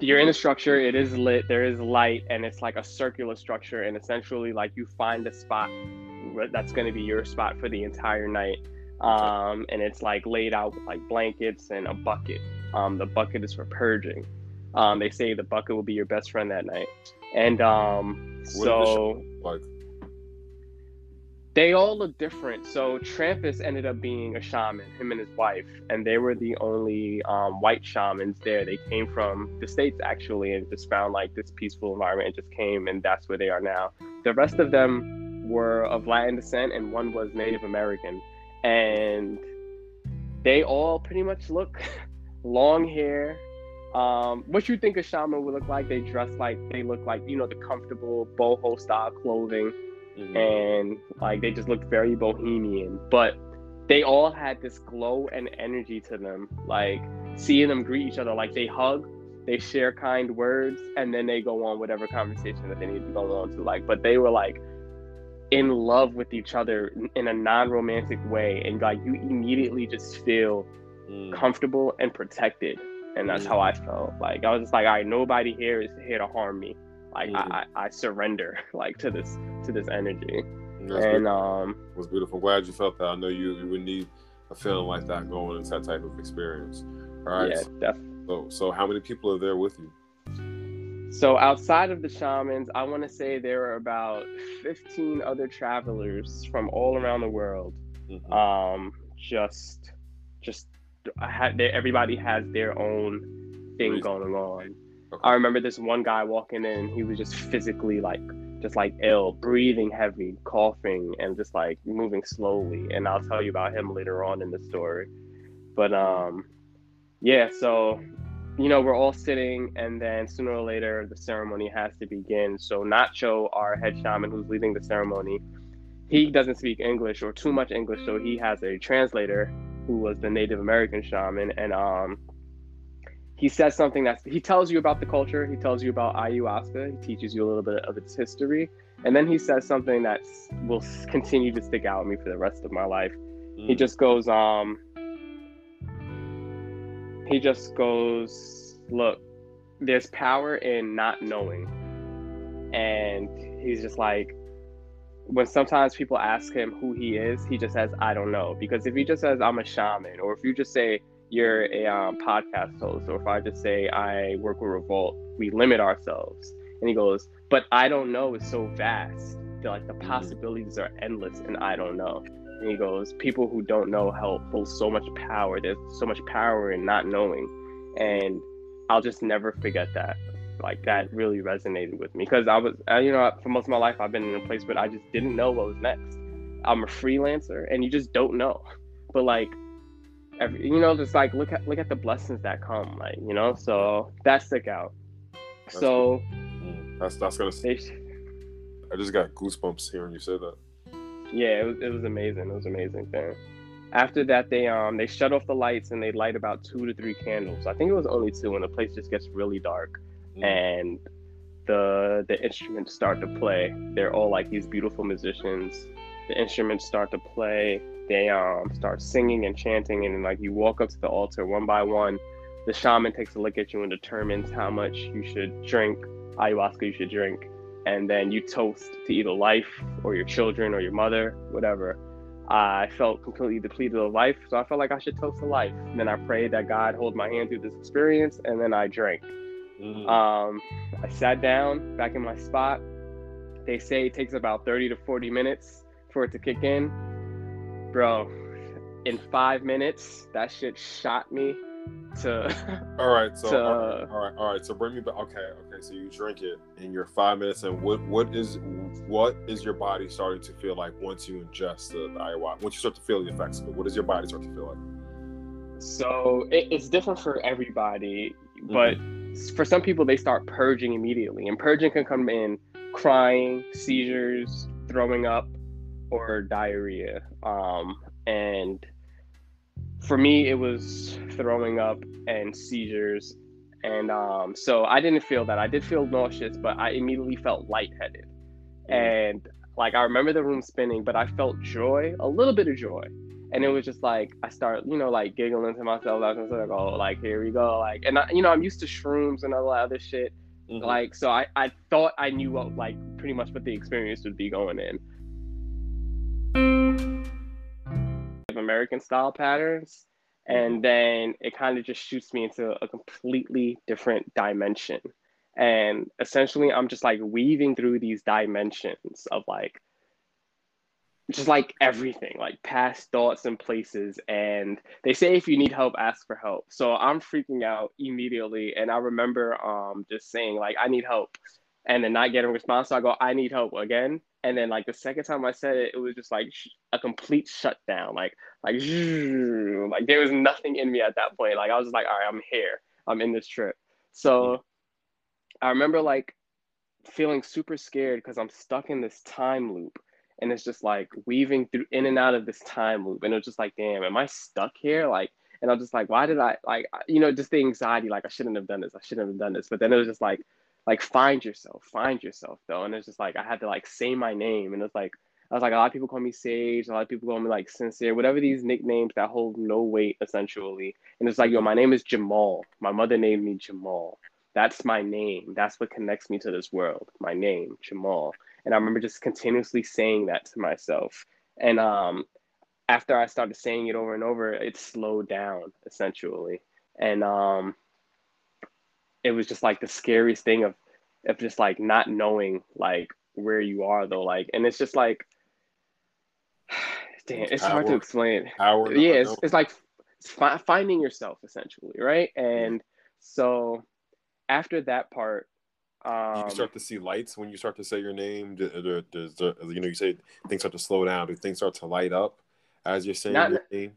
S1: You're in a structure. It is lit. There is light, and it's like a circular structure. And essentially, like you find a spot that's going to be your spot for the entire night. Um, and it's like laid out with like blankets and a bucket. Um, the bucket is for purging. Um, they say the bucket will be your best friend that night. And um,
S2: What
S1: so
S2: Like
S1: they all look different. So Trampus ended up being a shaman, him and his wife, and they were the only um, white shamans there. They came from the states actually, and just found like this peaceful environment and just came, and that's where they are now. The rest of them were of Latin descent, and one was Native American, and they all pretty much look long hair. Um, what you think a shaman would look like? They dress like they look like you know the comfortable boho style clothing
S2: mhm.
S1: and like they just looked very bohemian but they all had this glow and energy to them like seeing them greet each other like they hug they share kind words and then they go on whatever conversation that they need to go on to like but they were like in love with each other in a non-romantic way and like you immediately just feel
S2: Mm.
S1: comfortable and protected and that's how i felt like i was just like all right nobody here is here to harm me like
S2: Mhm.
S1: I, I i surrender like to this to this energy
S2: That's
S1: and
S2: beautiful.
S1: um
S2: It was beautiful. I'm glad you felt that. I know you, you would need a feeling like that going into that type of experience. All right.
S1: yeah definitely
S2: So so how many people are there with you?
S1: so outside of the shamans i want to say there are about 15 other travelers from all around the world
S2: Mhm.
S1: um just just I had everybody has their own thing going on I remember this one guy walking in he was just physically like just like ill breathing heavy coughing and just like moving slowly and i'll tell you about him later on in the story. But um yeah so you know we're all sitting and then sooner or later the ceremony has to begin. So nacho our head shaman who's leading the ceremony he doesn't speak english or too much english so he has a translator who was the native american shaman and um he says something that's he tells you about the culture he tells you about ayahuasca he teaches you a little bit of its history and then he says something that will continue to stick out with me for the rest of my life. He
S2: Mm.
S1: just goes um he just goes look there's power in not knowing. And he's just like when sometimes people ask him who he is he just says i don't know. Because if he just says i'm a shaman or if you just say you're a um, podcast host or if i just say i work with revolt we limit ourselves and he goes but i don't know is so vast that like the possibilities are endless and i don't know and he goes, people who don't know help hold so much power. There's so much power in not knowing. And I'll just never forget that. Like that really resonated with me because I was, uh, you know, for most of my life, I've been in a place where I just didn't know what was next. I'm a freelancer and you just don't know. But like, every, you know, just like look at, look at the blessings that come, like, you know, so that stuck out.
S2: That's
S1: So
S2: Mm. That's that's gonna.
S1: they,
S2: I just got goosebumps hearing you say that.
S1: yeah it was, it was amazing it was amazing thing after that they um they shut off the lights and they light about two to three candles i think it was only two and the place just gets really dark
S2: Mm.
S1: and the the instruments start to play they're all like these beautiful musicians the instruments start to play they um start singing and chanting and like you walk up to the altar one by one the shaman takes a look at you and determines how much you should drink ayahuasca you should drink and then you toast to either life or your children or your mother whatever i felt completely depleted of life so i felt like i should toast to life and then i prayed that god hold my hand through this experience and then i drank
S2: Mm.
S1: um, I sat down back in my spot. They say it takes about 30 to 40 minutes for it to kick in. Bro, in five minutes, that shit shot me to.
S2: all right. So
S1: to-
S2: all right, all right, all right. So bring me back. Okay, okay. So you drink it, and you're five minutes. And what what is what is your body starting to feel like once you ingest the, the ayahuasca? Once you start to feel the effects of it, what does your body start to feel like?
S1: so it, it's different for everybody, mm-hmm. but for some people, they start purging immediately. And purging can come in crying, seizures, throwing up, or diarrhea. Um, and for me, it was throwing up and seizures. And um, so I didn't feel that. I did feel nauseous, but I immediately felt lightheaded. And like I remember the room spinning, but I felt joy, a little bit of joy. And it was just like I start, you know, like giggling to myself. I was like, oh, like here we go, like, and I, you know, I'm used to shrooms and all that other shit. Mm-hmm. Like, so I, I thought I knew what, like, pretty much what the experience would be going in. American style patterns, and mm-hmm. then it kind of just shoots me into a completely different dimension. And essentially, I'm just like weaving through these dimensions of like just like everything, like past thoughts and places. And they say if you need help, ask for help. So I'm freaking out immediately. And I remember um just saying like I need help, and then not getting a response. So I go I need help again. And then like the second time I said it, it was just like a complete shutdown. Like like like there was nothing in me at that point. Like I was just like all right, I'm here. I'm in this trip. So mm-hmm. I remember like feeling super scared because I'm stuck in this time loop and it's just like weaving through in and out of this time loop and it was just like damn am i stuck here like and i'm just like why did i like you know just the anxiety like i shouldn't have done this i shouldn't have done this but then it was just like like find yourself find yourself though. And it's just like i had to like say my name. And it's like i was like a lot of people call me sage. A lot of people call me like sincere. Whatever these nicknames that hold no weight essentially. And it's like yo my name is jamal. My mother named me jamal. That's my name. That's what connects me to this world. My name jamal. And I remember just continuously saying that to myself. And um, after I started saying it over and over, it slowed down essentially. And um, it was just like the scariest thing of, of just like not knowing like where you are though. Like, and it's just like, damn, it's hard to explain. yeah, it's, it's like fi- finding yourself essentially, right? And so after that part,
S2: um, you start to see lights when you start to say your name. Does, does, you know you say things start to slow down? Do things start to light up as you're saying not, your name?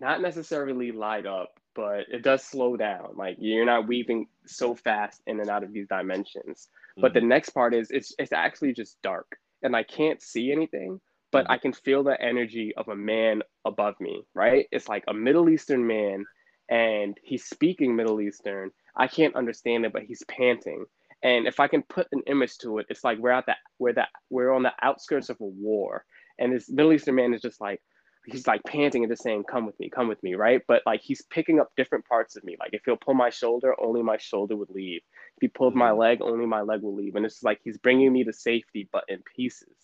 S1: Not necessarily light up, but it does slow down. Like you're not weaving so fast in and out of these dimensions. Mm-hmm. But the mm-hmm. next part is it's it's actually just dark, and I can't see anything, but mm-hmm. I can feel the energy of a man above me. Right? It's like a Middle Eastern man, and he's speaking Middle Eastern. I can't understand it, but he's panting and if I can put an image to it, it's like we're at that we're that we're on the outskirts of a war, and this Middle Eastern man is just like he's like panting and just saying, "Come with me, come with me," right? But like he's picking up different parts of me. Like if he'll pull my shoulder, only my shoulder would leave. If he pulled my mm-hmm. leg, only my leg will leave. And it's like he's bringing me to safety, but in pieces,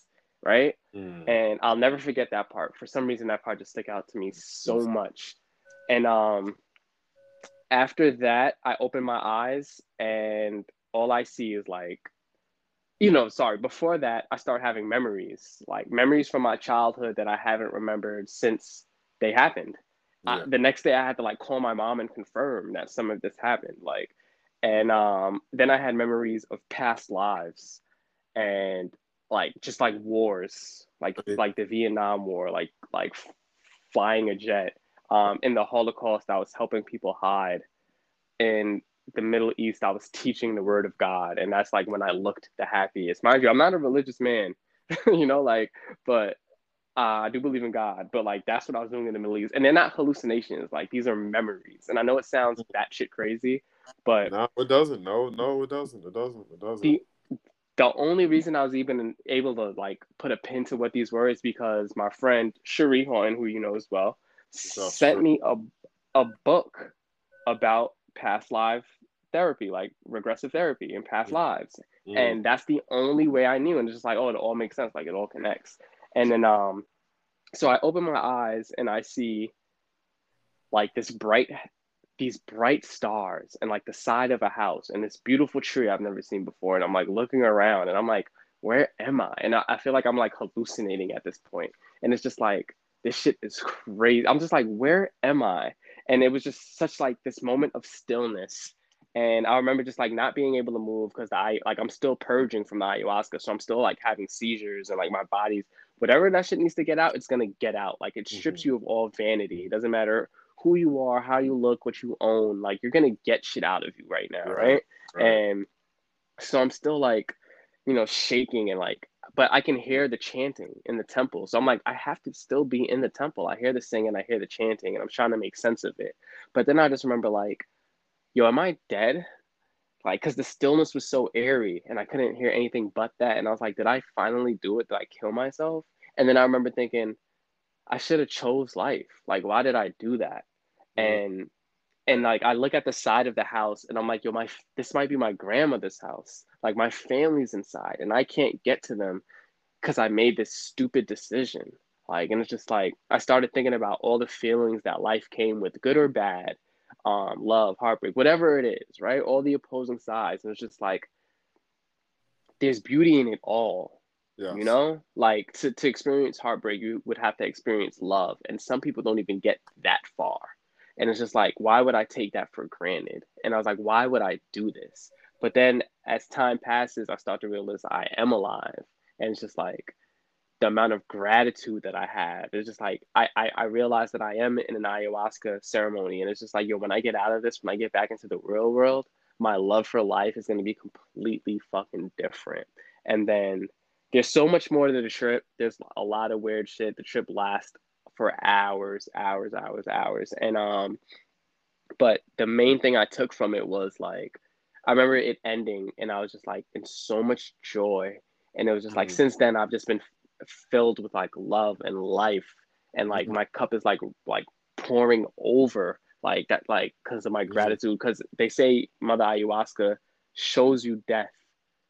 S1: right? Mm. And I'll never forget that part. For some reason, that part just stuck out to me so much. And um, after that, I open my eyes and all I see is like, you know, sorry, before that, I start having memories, like memories from my childhood that I haven't remembered since they happened. Yeah. I, the next day, I had to like call my mom and confirm that some of this happened. Like, and um, then I had memories of past lives and like just like wars, like okay. like the Vietnam War, like like flying a jet. Um, in the Holocaust, I was helping people hide, and the Middle East, I was teaching the word of God. And that's like when I looked the happiest. Mind you, I'm not a religious man, you know, like, but uh, I do believe in God, but like that's what I was doing in the Middle East. And they're not hallucinations, like these are memories. And I know it sounds that shit crazy, but
S2: no, it doesn't. No, no, it doesn't. It doesn't. It doesn't. The,
S1: the only reason I was even able to like put a pin to what these were is because my friend Cherie Horton, who you know as well, sent me a a book about past life therapy, like regressive therapy and past lives. Mm. And that's the only way I knew. And it's just like, oh, it all makes sense. Like it all connects. And then um so I open my eyes and I see like this bright these bright stars and like the side of a house and this beautiful tree I've never seen before. And I'm like looking around and I'm like, where am I? And I, I feel like I'm like hallucinating at this point. And it's just like this shit is crazy. I'm just like, where am I? And it was just such like this moment of stillness and I remember just like not being able to move because I like I'm still purging from the ayahuasca, so I'm still like having seizures and like my body's whatever that shit needs to get out, it's gonna get out. Like it strips mm-hmm. you of all vanity. It doesn't matter who you are, how you look, what you own. Like you're gonna get shit out of you right now, right? right? right. And so I'm still like, you know, shaking and like, but I can hear the chanting in the temple. So I'm like, I have to still be in the temple. I hear the singing, I hear the chanting, and I'm trying to make sense of it. But then I just remember like yo, am I dead? like because the stillness was so airy and I couldn't hear anything but that. And I was like, did I finally do it? Did I kill myself? And then I remember thinking, I should have chose life. Like, why did I do that? Mm-hmm. And and like I look at the side of the house and I'm like, yo, my this might be my grandmother's house. Like my family's inside and I can't get to them because I made this stupid decision. Like, and it's just like I started thinking about all the feelings that life came with, good or bad, um, love, heartbreak, whatever it is, right? All the opposing sides. And it's just like there's beauty in it all. Yes. You know, like to, to experience heartbreak, you would have to experience love. And some people don't even get that far. And it's just like, why would I take that for granted? And I was like, why would I do this? But then as time passes, I start to realize I am alive. And it's just like, the amount of gratitude that I have. It's just like I, I I realize that I am in an ayahuasca ceremony, and it's just like yo, when I get out of this, when I get back into the real world, my love for life is going to be completely fucking different. And then there's so much more to the trip. There's a lot of weird shit. The trip lasts for hours, hours, hours, hours, and um, but the main thing I took from it was like I remember it ending, and I was just like in so much joy. And it was just like, mm. since then, I've just been filled with like love and life and like mm-hmm. my cup is like like pouring over like that like because of my mm-hmm. gratitude because they say mother ayahuasca shows you death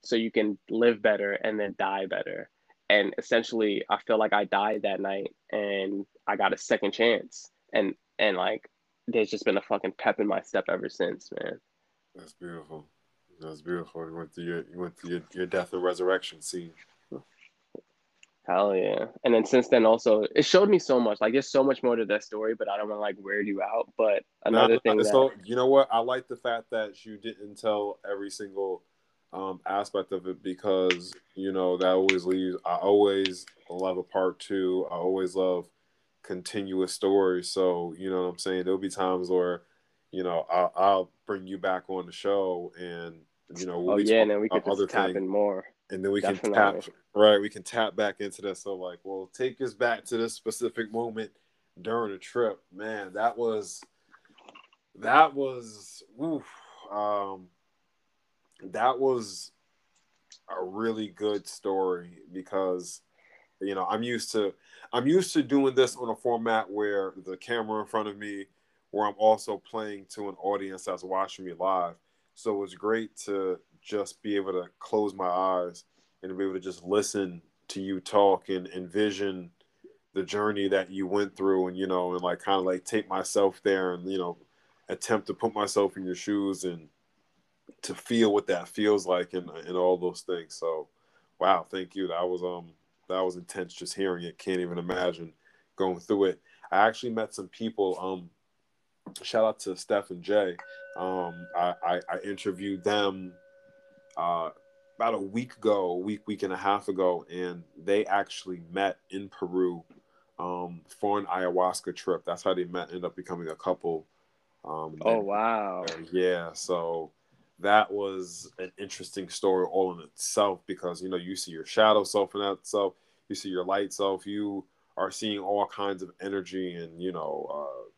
S1: so you can live better and then die better and essentially i feel like i died that night and i got a second chance and and like there's just been a fucking pep in my step ever since man
S2: that's beautiful that's beautiful you went through your you went through your, your death and resurrection scene
S1: Hell yeah. And then since then also it showed me so much. Like there's so much more to that story, but I don't want to like weird you out. But another no, thing that...
S2: so you know what? I like the fact that you didn't tell every single um, aspect of it because you know that always leaves I always love a part two. I always love continuous stories. So, you know what I'm saying? There'll be times where, you know, I'll, I'll bring you back on the show and you know,
S1: we'll oh yeah, and then we could just tap in more.
S2: and then we Definitely. can tap right we can tap back into that. So like well take us back to this specific moment during the trip. Man that was that was oof, um that was a really good story because you know i'm used to i'm used to doing this on a format where the camera in front of me where i'm also playing to an audience that's watching me live. So it's great to just be able to close my eyes and be able to just listen to you talk and envision the journey that you went through and you know and like kind of like take myself there and you know attempt to put myself in your shoes and to feel what that feels like and, and all those things. So wow thank you. That was um that was intense just hearing it. Can't even imagine going through it. I actually met some people um shout out to steph and jay um i i, I interviewed them uh, about a week ago, a week, week and a half ago, and they actually met in Peru um, for an ayahuasca trip. That's how they met, ended up becoming a couple.
S1: Um, oh, wow.
S2: Yeah. So that was an interesting story all in itself because, you know, you see your shadow self in that self, you see your light self, you are seeing all kinds of energy and, you know, uh,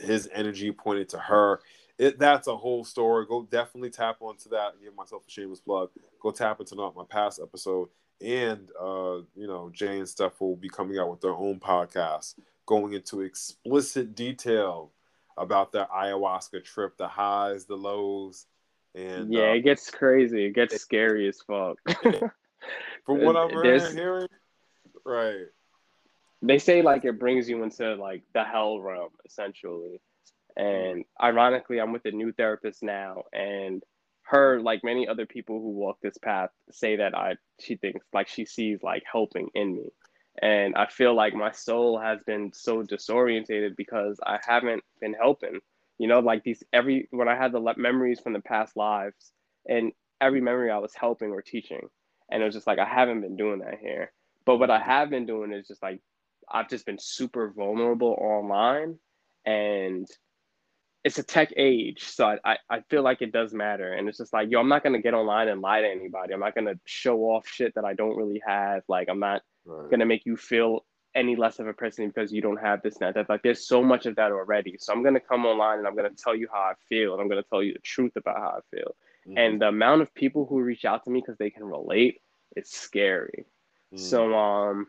S2: his energy pointed to her it that's a whole story. Go definitely tap onto that. Give myself a shameless plug. Go tap into not my past episode, and uh, you know Jay and Steph will be coming out with their own podcast, going into explicit detail about their ayahuasca trip, the highs, the lows, and
S1: yeah, uh, it gets crazy. It gets scary as fuck.
S2: From what I'm hearing, right?
S1: They say like it brings you into like the hell realm, essentially. And ironically, I'm with a new therapist now, and her, like many other people who walk this path, say that I she thinks like she sees like helping in me. And I feel like my soul has been so disorientated because I haven't been helping. You know, like these every when I had the memories from the past lives, and every memory I was helping or teaching, and it was just like I haven't been doing that here. But what I have been doing is just like I've just been super vulnerable online, and it's a tech age, so I, I feel like it does matter. And it's just like, yo, I'm not gonna get online and lie to anybody. I'm not gonna show off shit that I don't really have. Like, I'm not right. gonna make you feel any less of a person because you don't have this and that. Like, there's so much of that already. So I'm gonna come online and I'm gonna tell you how I feel, and I'm gonna tell you the truth about how I feel. Mm-hmm. And the amount of people who reach out to me because they can relate is scary. Mm-hmm. So um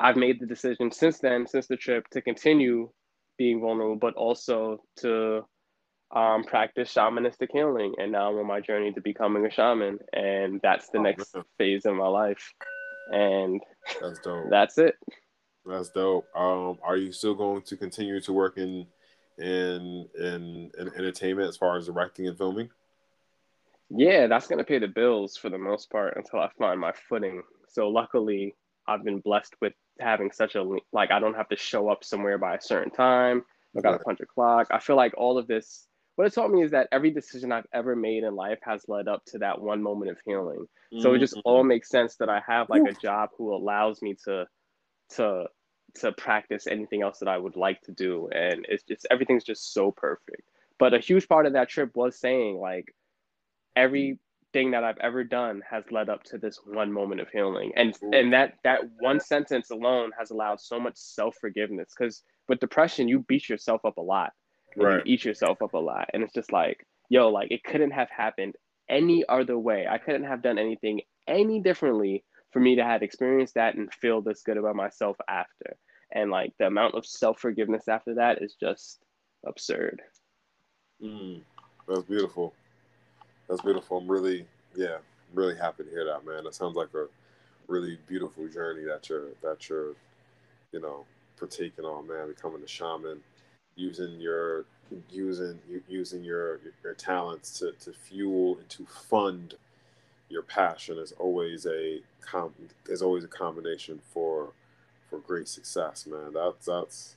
S1: I've made the decision since then, since the trip, to continue being vulnerable, but also to um, practice shamanistic healing. And now I'm on my journey to becoming a shaman. And that's the oh, next man. phase of my life. And
S2: that's dope.
S1: That's it.
S2: That's dope. Um, are you still going to continue to work in in in, in entertainment as far as directing and filming?
S1: Yeah, that's gonna pay the bills for the most part until I find my footing. So luckily, I've been blessed with having such a like I don't have to show up somewhere by a certain time. I got to punch a clock. I feel like all of this. What it taught me is that every decision I've ever made in life has led up to that one moment of healing. Mm-hmm. So it just all mm-hmm. makes sense that I have like a job who allows me to to to practice anything else that I would like to do, and it's just everything's just so perfect. But a huge part of that trip was saying like every thing that I've ever done has led up to this one moment of healing. And and that that one sentence alone has allowed so much self-forgiveness cuz with depression you beat yourself up a lot.
S2: Right.
S1: You eat yourself up a lot and it's just like, yo, like it couldn't have happened any other way. I couldn't have done anything any differently for me to have experienced that and feel this good about myself after. And like the amount of self-forgiveness after that is just absurd.
S2: Mm, that's beautiful. That's beautiful. I'm really, yeah, really happy to hear that, man. That sounds like a really beautiful journey that you're that you're, you know, partaking on, man. Becoming a shaman, using your using using your your talents to, to fuel and to fund your passion is always a com is always a combination for for great success, man. That's that's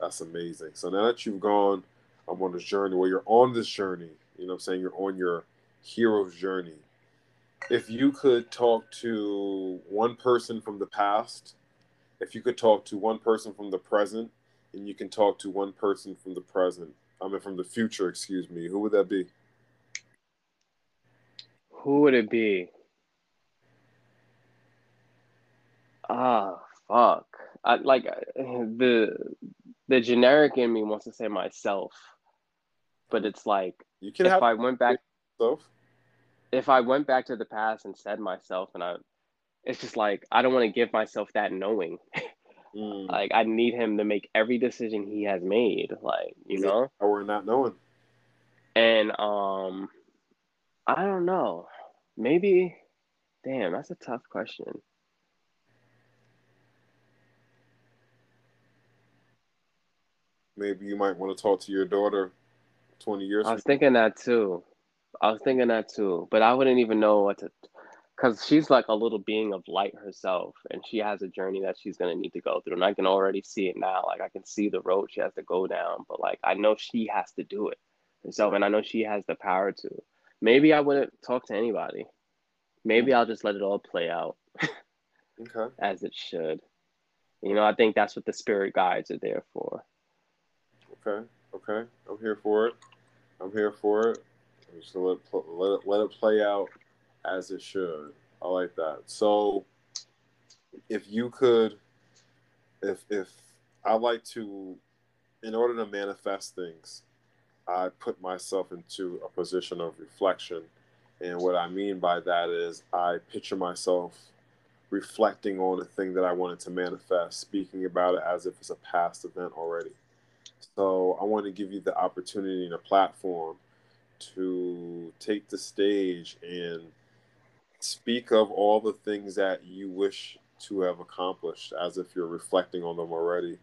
S2: that's amazing. So now that you've gone I'm on this journey, well, you're on this journey, you know I'm saying? You're on your hero's journey. If you could talk to one person from the past, if you could talk to one person from the present, and you can talk to one person from the present, I mean from the future, excuse me, who would that be?
S1: Who would it be? Ah, fuck. I like the the generic in me wants to say myself, but it's like
S2: you can
S1: if
S2: have
S1: I went back
S2: myself.
S1: If I went back to the past and said myself, and I, it's just like I don't want to give myself that knowing. mm. Like I need him to make every decision he has made. Like you know,
S2: or we're not knowing.
S1: And um, I don't know. Maybe, damn, that's a tough question.
S2: Maybe you might want to talk to your daughter 20 years
S1: I was thinking that too. I was thinking that too, but I wouldn't even know what to, because she's like a little being of light herself, and she has a journey that she's gonna need to go through, and I can already see it now. Like I can see the road she has to go down, but like I know she has to do it herself, and I know she has the power to. Maybe I wouldn't talk to anybody. Maybe I'll just let it all play out.
S2: okay.
S1: As it should. You know, I think that's what the spirit guides are there for.
S2: Okay. Okay. I'm here for it. I'm here for it. Just let it, let it let it play out as it should. I like that. So, if you could, if if I like to, in order to manifest things, I put myself into a position of reflection, and what I mean by that is I picture myself reflecting on the thing that I wanted to manifest, speaking about it as if it's a past event already. So I want to give you the opportunity and a platform to take the stage and speak of all the things that you wish to have accomplished as if you're reflecting on them already.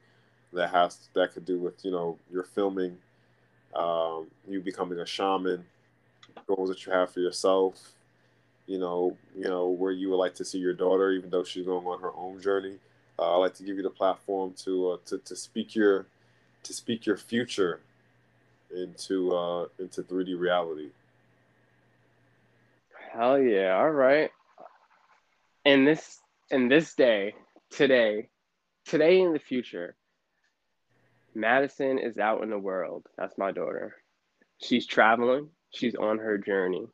S2: That has that could do with you know your filming um, you becoming a shaman goals that you have for yourself you know you know where you would like to see your daughter even though she's going on her own journey. Uh, i'd like to give you the platform to uh, to, to speak your to speak your future into uh, into 3D reality.
S1: Hell yeah! All right. In this in this day, today, today in the future, Madison is out in the world. That's my daughter. She's traveling. She's on her journey.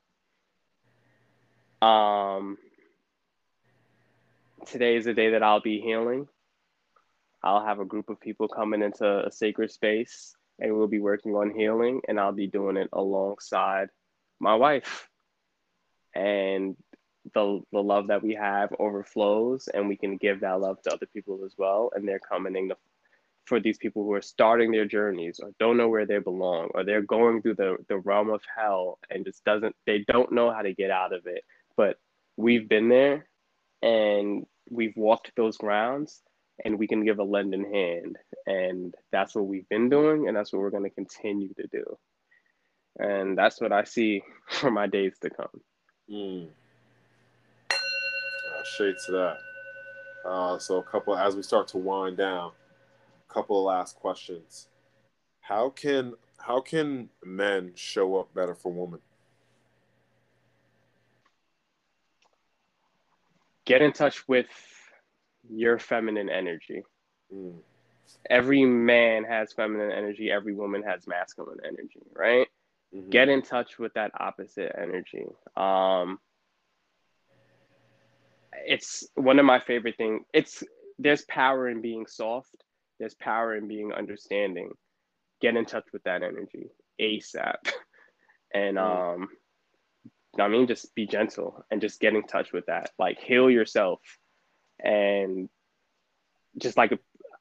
S1: Um, today is the day that I'll be healing. I'll have a group of people coming into a sacred space and we'll be working on healing and I'll be doing it alongside my wife. And the the love that we have overflows and we can give that love to other people as well. And they're coming in the, for these people who are starting their journeys or don't know where they belong or they're going through the, the realm of hell and just doesn't they don't know how to get out of it. But we've been there and we've walked those grounds and we can give a lending hand. And that's what we've been doing and that's what we're going to continue to do. And that's what i see for my days to come.
S2: Mm. uh, shade to that. Uh, so a couple as we start to wind down a couple of last questions. How can how can men show up better for women?
S1: Get in touch with your feminine energy. Mm. Every man has feminine energy, every woman has masculine energy, right? Mm-hmm. Get in touch with that opposite energy. Um, it's one of my favorite things. It's there's power in being soft. There's power in being understanding. Get in touch with that energy ASAP. and mm. um I mean just be gentle and just get in touch with that. Like heal yourself and just like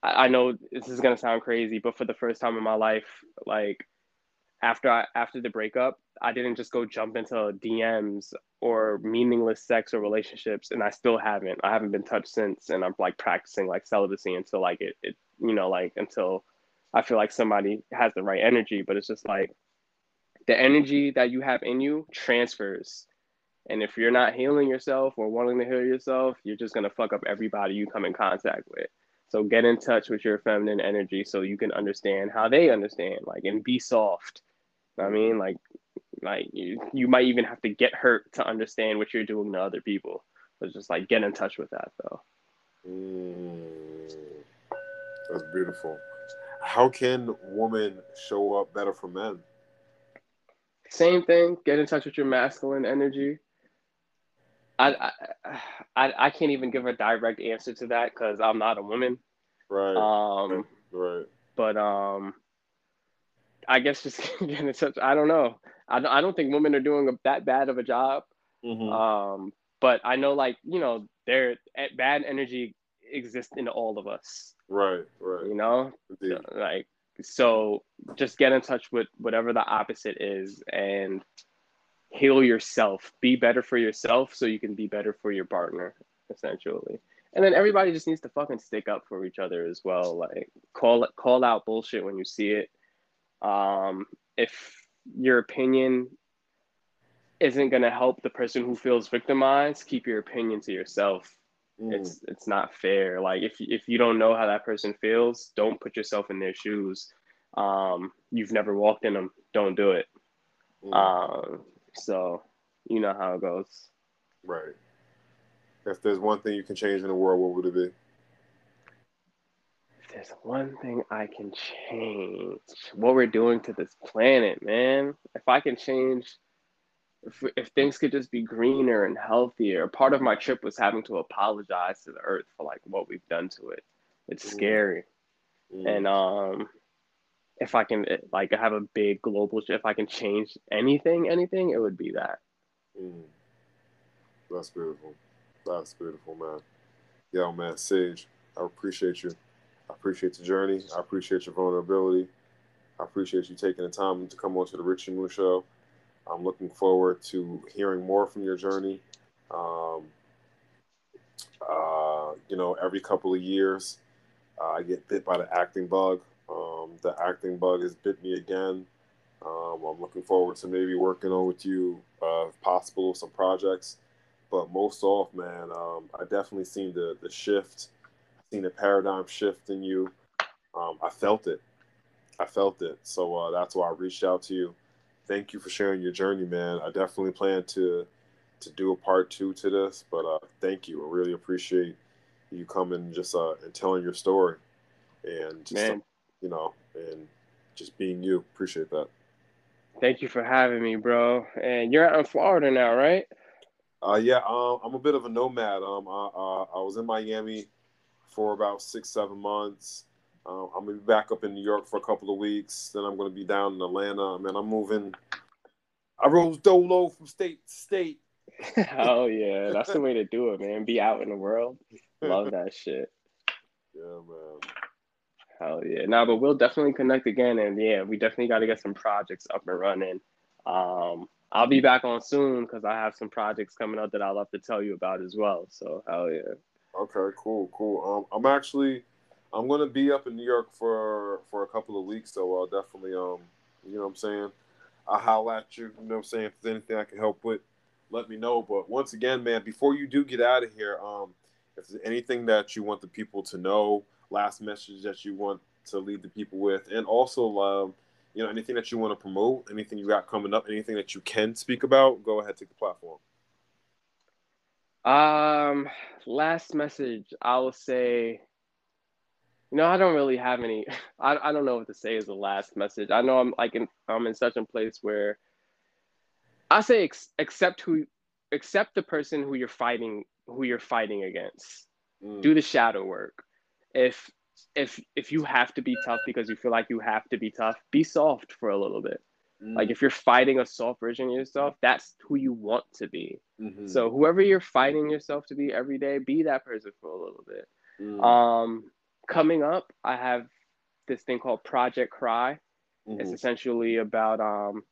S1: I know this is gonna sound crazy, but for the first time in my life, like after I after the breakup, I didn't just go jump into DMs or meaningless sex or relationships, and I still haven't. I haven't been touched since, and I'm like practicing like celibacy until like it, it you know like until I feel like somebody has the right energy. But it's just like the energy that you have in you transfers and if you're not healing yourself or wanting to heal yourself, you're just going to fuck up everybody you come in contact with. So get in touch with your feminine energy so you can understand how they understand, like, and be soft. I mean, like, like you, you might even have to get hurt to understand what you're doing to other people. But just like get in touch with that though.
S2: Mm, that's beautiful. How can women show up better for men?
S1: Same thing. Get in touch with your masculine energy. I, I I can't even give a direct answer to that because I'm not a woman.
S2: Right.
S1: Um.
S2: Right.
S1: But um, I guess just getting in touch. I don't know. I I don't think women are doing a, that bad of a job. Mm-hmm. Um. But I know, like you know, there bad energy exists in all of us.
S2: Right. Right.
S1: You know, so, like so. Just get in touch with whatever the opposite is, and heal yourself, be better for yourself so you can be better for your partner, essentially. And then everybody just needs to fucking stick up for each other as well. Like call call out bullshit when you see it. Um, if your opinion isn't gonna help the person who feels victimized, keep your opinion to yourself. Mm. It's it's not fair. Like if if you don't know how that person feels, don't put yourself in their shoes. Um, you've never walked in them. Don't do it. Mm. Um, so you know how it goes.
S2: Right. If there's one thing you can change in the world, what would it be?
S1: If there's one thing I can change, what we're doing to this planet, man. If I can change, if, if things could just be greener and healthier. Part of my trip was having to apologize to the earth for like what we've done to it. It's mm. scary. Mm. And um if I can like have a big global if I can change anything, anything, it would be that.
S2: Mm. That's beautiful. That's beautiful, man. Yo, man, Sage, I appreciate you. I appreciate the journey. I appreciate your vulnerability. I appreciate you taking the time to come on to the Richie Moon Show. I'm looking forward to hearing more from your journey. Um, uh, you know, every couple of years, uh, I get bit by the acting bug. Um, the acting bug has bit me again. Um, I'm looking forward to maybe working on with you, uh, if possible, some projects. But most off, man, um, I definitely seen the the shift. Seen the paradigm shift in you. Um, I felt it. I felt it. So uh, that's why I reached out to you. Thank you for sharing your journey, man. I definitely plan to to do a part two to this. But uh, thank you. I really appreciate you coming just uh, and telling your story and just,
S1: man
S2: you know, and just being you. Appreciate that.
S1: Thank you for having me, bro. And you're out in Florida now, right?
S2: Uh, yeah. Um, I'm a bit of a nomad. Um, I, uh, I was in Miami for about six, seven months. Um, I'm gonna be back up in New York for a couple of weeks. Then I'm gonna be down in Atlanta. Man, I'm moving. I rose dolo from state to state.
S1: oh yeah, that's the way to do it, man. Be out in the world. Love that shit.
S2: Yeah, man.
S1: Hell yeah. Nah, but we'll definitely connect again, and yeah, we definitely got to get some projects up and running. Um, I'll be back on soon because I have some projects coming up that I'll have to tell you about as well. So hell yeah.
S2: Okay, cool, cool. Um, I'm actually, I'm gonna be up in New York for for a couple of weeks, so I'll definitely, um, you know, what I'm saying, I'll holler at you. You know, what I'm saying, if there's anything I can help with, let me know. But once again, man, before you do get out of here, um, if there's anything that you want the people to know, last message that you want to leave the people with, and also, um, you know, anything that you want to promote, anything you got coming up, anything that you can speak about, go ahead, take the platform.
S1: Um, last message, I will say, you know, I don't really have any. I, I don't know what to say as a last message. I know I'm like in I'm in such a place where I say ex- accept who accept the person who you're fighting who you're fighting against. Mm. Do the shadow work. If if if you have to be tough because you feel like you have to be tough, be soft for a little bit. Mm. Like if you're fighting a soft version of yourself, that's who you want to be. Mm-hmm. So whoever you're fighting yourself to be every day, be that person for a little bit. Mm. Um, coming up, I have this thing called Project Cry. Mm-hmm. It's essentially about um,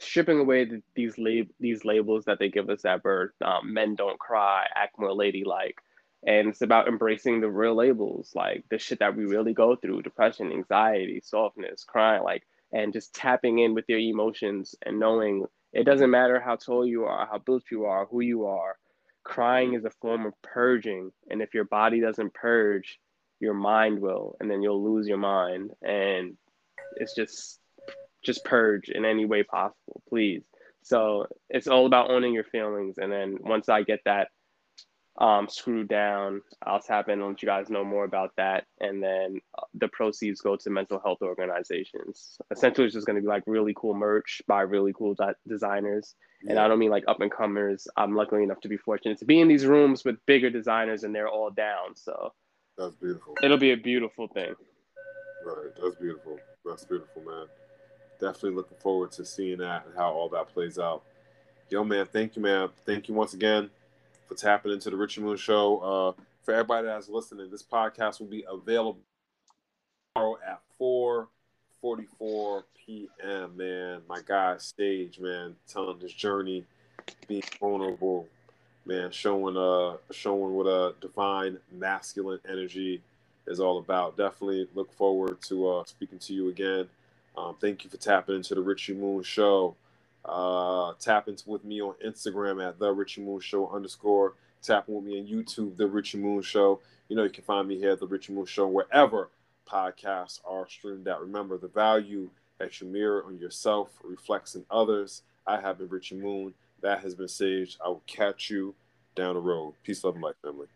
S1: stripping away the, these lab- these labels that they give us at birth. Um, men don't cry, act more ladylike, and it's about embracing the real labels, like the shit that we really go through: depression, anxiety, softness, crying, like, and just tapping in with your emotions and knowing it doesn't matter how tall you are, how built you are, who you are. Crying is a form of purging, and if your body doesn't purge, your mind will, and then you'll lose your mind, and it's just just purge in any way possible, please. So it's all about owning your feelings. And then once I get that um, screwed down, I'll tap in and let you guys know more about that. And then uh, the proceeds go to mental health organizations. Essentially, it's just going to be like really cool merch by really cool de- designers. Yeah. And I don't mean like up and comers. I'm lucky enough to be fortunate to be in these rooms with bigger designers and they're all down. So
S2: that's beautiful.
S1: It'll be a beautiful thing.
S2: Right. That's beautiful. That's beautiful, man definitely looking forward to seeing that and how all that plays out. Yo, man, thank you, man. Thank you once again for tapping into the Richie Moon Show. Uh, for everybody that's listening, this podcast will be available tomorrow at 4:44 p.m. Man, my guy Sage, man, telling his journey, being vulnerable, man, showing uh showing what a divine masculine energy is all about. Definitely look forward to uh, speaking to you again. Um, thank you for tapping into the Richie Moon Show. Uh, tap into with me on Instagram at the Richie Moon Show underscore. Tapping with me on YouTube, the Richie Moon Show. You know you can find me here at the Richie Moon Show wherever podcasts are streamed at. Remember the value that you mirror on yourself reflects in others. I have been Richie Moon. That has been Sage. I will catch you down the road. Peace, love, and light, family.